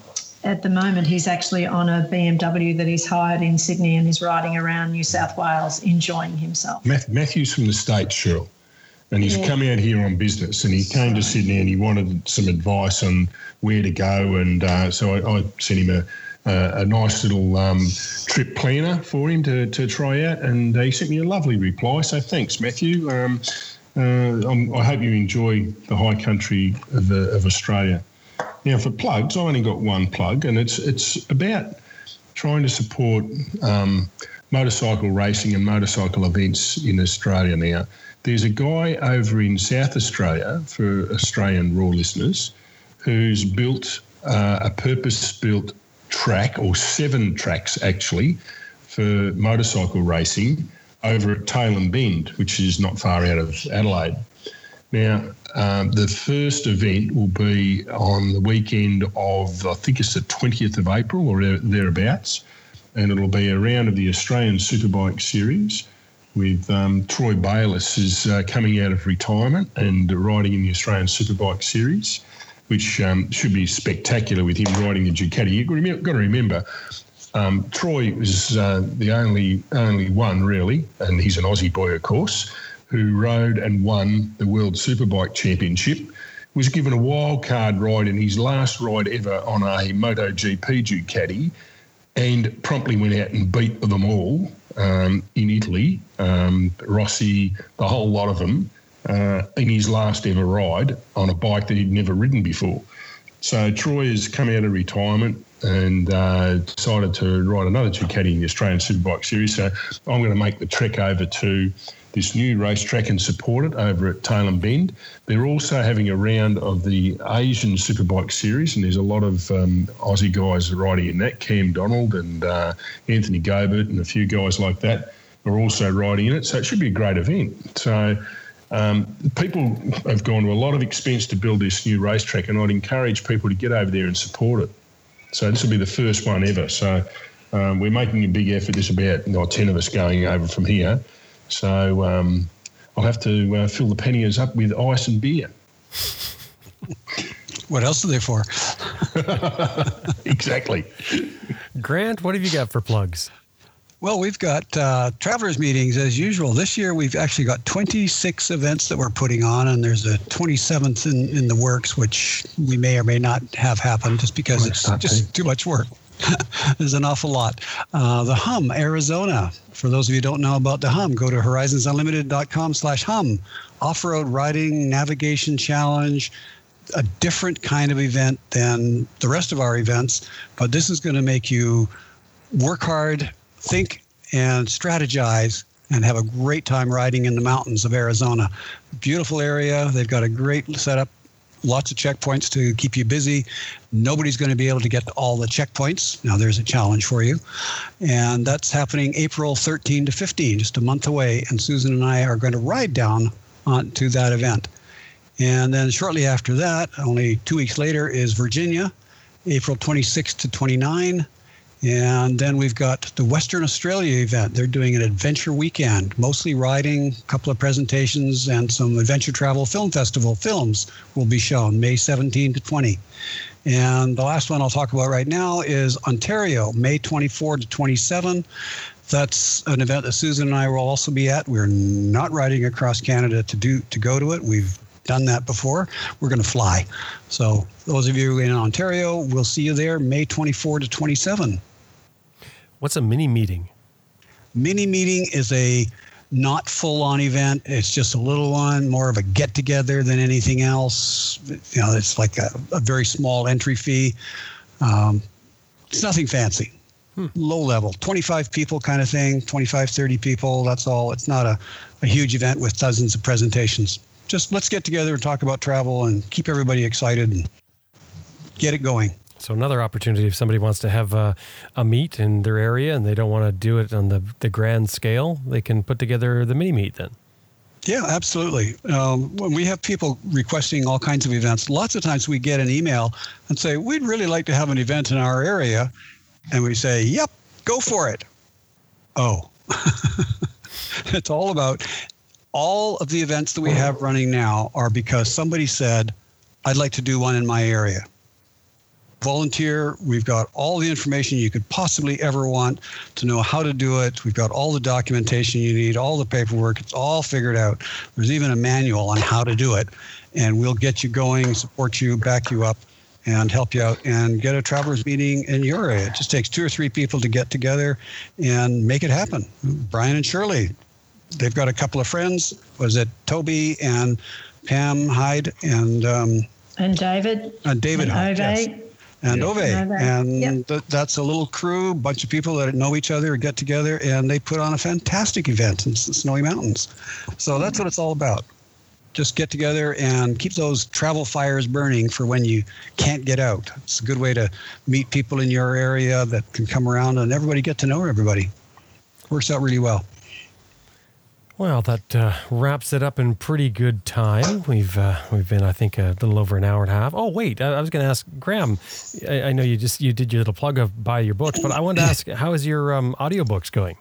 at the moment, he's actually on a BMW that he's hired in Sydney and is riding around New South Wales enjoying himself. Matthew's from the States, Shirley, and he's Yeah. come out here on business and he came to Sydney and he wanted some advice on where to go. And uh, so I, I sent him a, a, a nice little um, trip planner for him to, to try out. And he sent me a lovely reply. So thanks, Matthew. Um, uh, I'm, I hope you enjoy the high country of, uh, of Australia. Now, for plugs, I've only got one plug, and it's it's about trying to support um, motorcycle racing and motorcycle events in Australia now. There's a guy over in South Australia, for Australian Raw listeners, who's built uh, a purpose built track, or seven tracks actually, for motorcycle racing over at Tailem Bend, which is not far out of Adelaide. Now, um, the first event will be on the weekend of, I think it's the 20th of April or thereabouts, and it'll be a round of the Australian Superbike Series with um, Troy Bayliss is uh, coming out of retirement and riding in the Australian Superbike Series, which um, should be spectacular with him riding the Ducati. You've got to remember, um, Troy was uh, the only only one really, and he's an Aussie boy, of course, who rode and won the World Superbike Championship. Was given a wild card ride in his last ride ever on a MotoGP Ducati, and promptly went out and beat them all um, in Italy. Um, Rossi, the whole lot of them, uh, in his last ever ride on a bike that he'd never ridden before. So Troy has come out of retirement and uh, decided to ride another Ducati in the Australian Superbike Series. So I'm going to make the trek over to this new racetrack and support it over at Tailem Bend. They're also having a round of the Asian Superbike Series, and there's a lot of um, Aussie guys riding in that. Cam Donald and uh, Anthony Gobert and a few guys like that are also riding in it. So it should be a great event. So um, people have gone to a lot of expense to build this new racetrack, and I'd encourage people to get over there and support it. So this will be the first one ever. So um, we're making a big effort. There's about oh, 10 of us going over from here. So um, I'll have to uh, fill the panniers up with ice and beer. [laughs] What else are they for? [laughs] exactly. Grant, what have you got for plugs? Well, we've got uh, travelers meetings as usual. This year, we've actually got 26 events that we're putting on, and there's a 27th in, in the works, which we may or may not have happen just because it's just too much work. [laughs] there's an awful lot. Uh, the Hum, Arizona. For those of you who don't know about the Hum, go to horizonsunlimited.com slash hum. Off-road riding, navigation challenge, a different kind of event than the rest of our events, but this is going to make you work hard, think, and strategize, and have a great time riding in the mountains of Arizona. Beautiful area. They've got a great setup, lots of checkpoints to keep you busy. Nobody's going to be able to get to all the checkpoints. Now, there's a challenge for you. And that's happening April 13 to 15, just a month away. And Susan and I are going to ride down on, to that event. And then shortly after that, only two weeks later, is Virginia, April 26 to 29. And then we've got the Western Australia event. They're doing an adventure weekend, mostly riding, a couple of presentations, and some adventure travel film festival films will be shown May 17 to 20. And the last one I'll talk about right now is Ontario, May 24 to 27. That's an event that Susan and I will also be at. We're not riding across Canada to do to go to it. We've done that before. We're going to fly. So those of you in Ontario, we'll see you there May 24 to 27. What's a mini meeting? Mini meeting is a not full on event. It's just a little one, more of a get together than anything else. You know, it's like a, a very small entry fee. Um, it's nothing fancy. Low level, 25 people kind of thing, 25, 30 people. That's all. It's not a, a huge event with dozens of presentations. Just let's get together and talk about travel and keep everybody excited and get it going. So another opportunity if somebody wants to have a, a meet in their area and they don't want to do it on the, the grand scale, they can put together the mini meet then. Yeah, absolutely. Um, when we have people requesting all kinds of events, lots of times we get an email and say, We'd really like to have an event in our area. And we say, Yep, go for it. Oh, [laughs] it's all about all of the events that we have running now are because somebody said, I'd like to do one in my area. Volunteer, we've got all the information you could possibly ever want to know how to do it. We've got all the documentation you need, all the paperwork, it's all figured out. There's even a manual on how to do it. And we'll get you going, support you, back you up, and help you out and get a travelers meeting in your area. It just takes two or three people to get together and make it happen. Brian and Shirley, they've got a couple of friends. Was it Toby and Pam Hyde and um, and David and David and Hyde, yes. And Ove, Ove, and yep. th- that's a little crew, bunch of people that know each other, get together, and they put on a fantastic event in S- Snowy Mountains. So that's what it's all about. Just get together and keep those travel fires burning for when you can't get out. It's a good way to meet people in your area that can come around and everybody get to know everybody. Works out really well. Well, that uh, wraps it up in pretty good time. We've uh, we've been, I think, a little over an hour and a half. Oh, wait, I, I was going to ask Graham. I, I know you just you did your little plug of buy your books, but I wanted to ask, [coughs] how is your um, audiobooks going?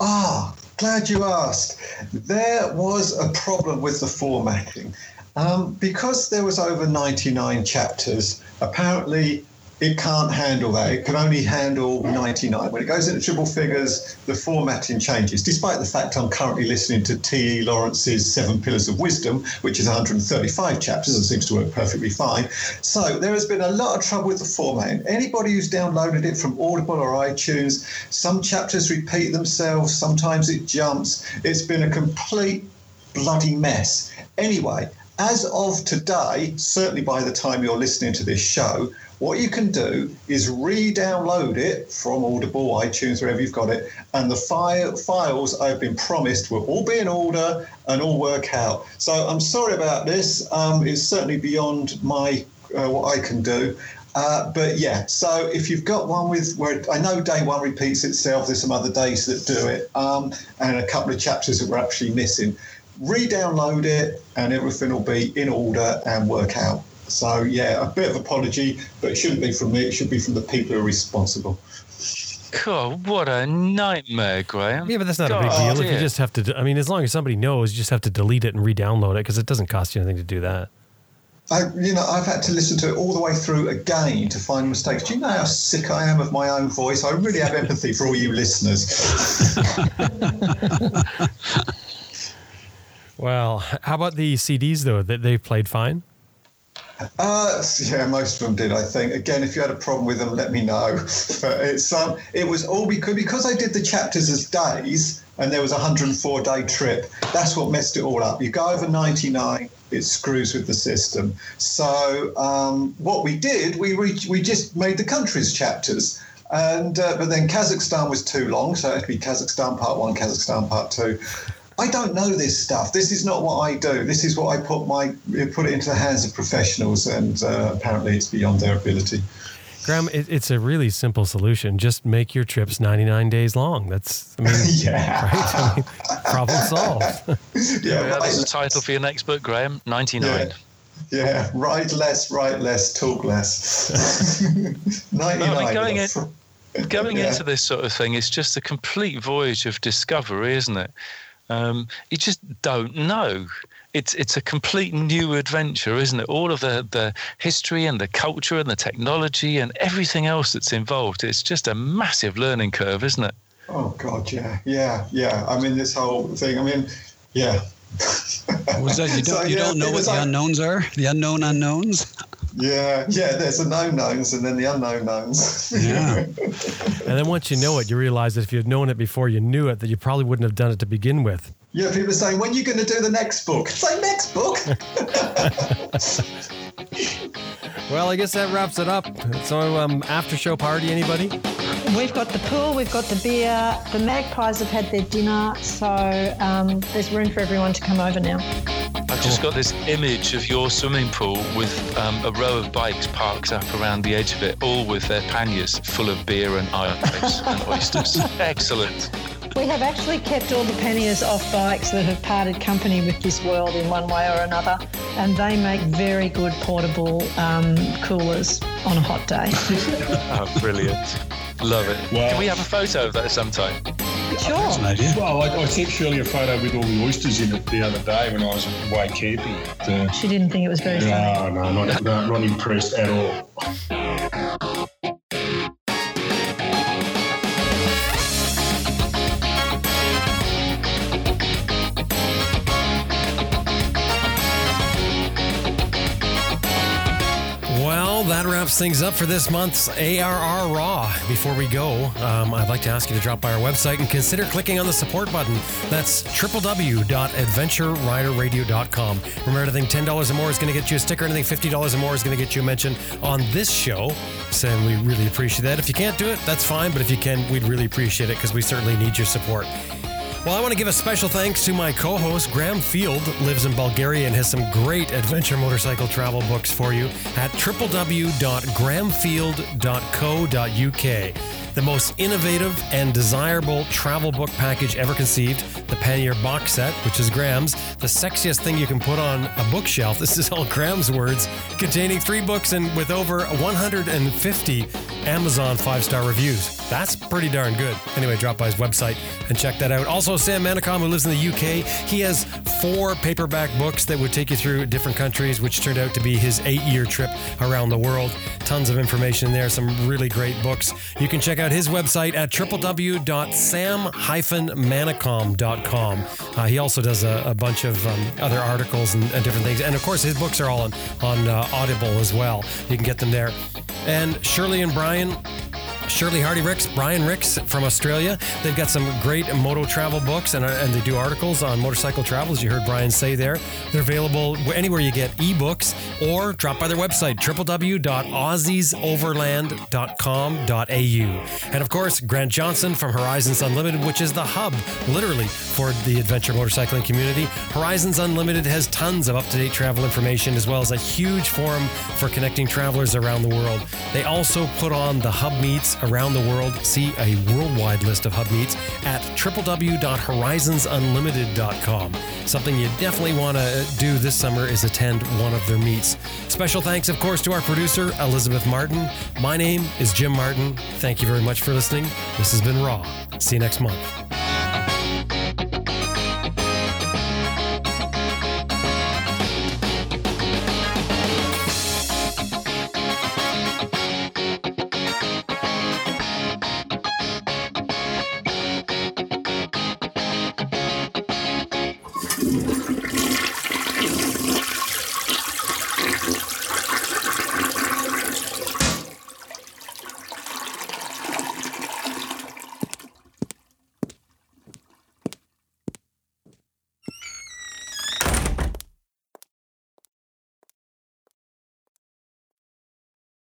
Ah, glad you asked. There was a problem with the formatting. Um, because there was over 99 chapters, apparently it can't handle that. It can only handle 99. When it goes into triple figures, the formatting changes, despite the fact I'm currently listening to T.E. Lawrence's Seven Pillars of Wisdom, which is 135 chapters and seems to work perfectly fine. So there has been a lot of trouble with the formatting. Anybody who's downloaded it from Audible or iTunes, some chapters repeat themselves, sometimes it jumps. It's been a complete bloody mess. Anyway, as of today, certainly by the time you're listening to this show, what you can do is re-download it from Audible, iTunes, wherever you've got it, and the file, files I've been promised will all be in order and all work out. So I'm sorry about this. Um, it's certainly beyond my uh, what I can do. Uh, but yeah, so if you've got one with where I know day one repeats itself, there's some other days that do it, um, and a couple of chapters that we're actually missing. Re-download it, and everything will be in order and work out. So yeah, a bit of apology, but it shouldn't be from me. It should be from the people who are responsible. God, what a nightmare, Graham. Yeah, but that's not a big God, deal. If you just have to, I mean, as long as somebody knows, you just have to delete it and re-download it because it doesn't cost you anything to do that. I, you know, I've had to listen to it all the way through again to find mistakes. Do you know how sick I am of my own voice? I really have empathy for all you listeners. [laughs] Well, how about the CDs though? That they played fine. Uh, yeah, most of them did. I think. Again, if you had a problem with them, let me know. [laughs] but it's um, it was all because because I did the chapters as days, and there was a 104 day trip. That's what messed it all up. You go over 99, it screws with the system. So um, what we did, we reached, we just made the countries chapters. And uh, but then Kazakhstan was too long, so it had to be Kazakhstan part one, Kazakhstan part two. I don't know this stuff. This is not what I do. This is what I put my put it into the hands of professionals, and uh, apparently it's beyond their ability. Graham, it, it's a really simple solution. Just make your trips 99 days long. That's, I mean, [laughs] Yeah. right? I mean, problem solved. [laughs] Yeah, Yeah, that's the title for your next book, Graham. 99. Yeah. yeah, write less, write less, talk less. Ninety-nine. [laughs] No, I mean, going in- Going Yeah. into this sort of thing, is just a complete voyage of discovery, isn't it? Um, you just don't know. It's it's a complete new adventure, isn't it? All of the, the history and the culture and the technology and everything else that's involved. It's just a massive learning curve, isn't it? Oh God, yeah, yeah, yeah. I mean, this whole thing. I mean, yeah. Was that you [laughs] don't you yeah, don't know what was the like- unknowns are? The unknown unknowns? Yeah, yeah. There's the known knowns and then the unknown knowns. Yeah. [laughs] And then once you know it, you realize that if you'd known it before you knew it, that you probably wouldn't have done it to begin with. Yeah, people are saying, when are you going to do the next book? Say next book. [laughs] [laughs] Well, I guess that wraps it up. So, um, after show party, anybody? We've got the pool, we've got the beer. The magpies have had their dinner, so um, there's room for everyone to come over now. I've just got this image of your swimming pool with um, a row of bikes parked up around the edge of it, all with their panniers full of beer and ice and oysters. [laughs] Excellent. We have actually kept all the panniers off bikes that have parted company with this world in one way or another, and they make very good portable um, coolers on a hot day. [laughs] oh, brilliant. Love it. Well, Can we have a photo of that sometime? Sure. An idea. Well, I, I sent Shirley a photo with all the oysters in it the other day when I was away camping. Uh, She didn't think it was very funny. no, no, not, no, not impressed at all. Wraps things up for this month's ARR Raw. Before we go, um, I'd like to ask you to drop by our website and consider clicking on the support button. That's www.adventureriderradio.com. Remember, anything $10 or more is going to get you a sticker. Anything $50 or more is going to get you a mention on this show. So we really appreciate that. If you can't do it, that's fine. But if you can, we'd really appreciate it because we certainly need your support. Well, I want to give a special thanks to my co host, Graham Field, lives in Bulgaria and has some great adventure motorcycle travel books for you at www.grahamfield.co.uk. The most innovative and desirable travel book package ever conceived, the Pannier box set, which is Graham's, the sexiest thing you can put on a bookshelf. [laughs] This is all Graham's words, containing three books and with over 150 Amazon five star reviews. That's pretty darn good. Anyway, drop by his website and check that out. Also, Sam Manicom, who lives in the UK, he has four paperback books that would take you through different countries, which turned out to be his eight year trip around the world. Tons of information in there, some really great books. You can check out his website at www.sam-manicom.com. Uh, he also does a, a bunch of um, other articles and, and different things. And of course, his books are all on, on uh, Audible as well. You can get them there. And Shirley and Brian, Shirley Hardy Rix, Brian Rix from Australia. They've got some great moto travel books and, and they do articles on motorcycle travel, as you heard Brian say there. They're available anywhere you get ebooks or drop by their website, www.aussiesoverland.com.au. And of course, Grant Johnson from Horizons Unlimited, which is the hub, literally, for the adventure motorcycling community. Horizons Unlimited has tons of up to date travel information as well as a huge forum for connecting travelers around the world. They also put on the hub around the world. See a worldwide list of hub meets at www.horizonsunlimited.com. Something you definitely want to do this summer is attend one of their meets. Special thanks, of course, to our producer, Elizabeth Martin. My name is Jim Martin. Thank you very much for listening. This has been Raw. See you next month.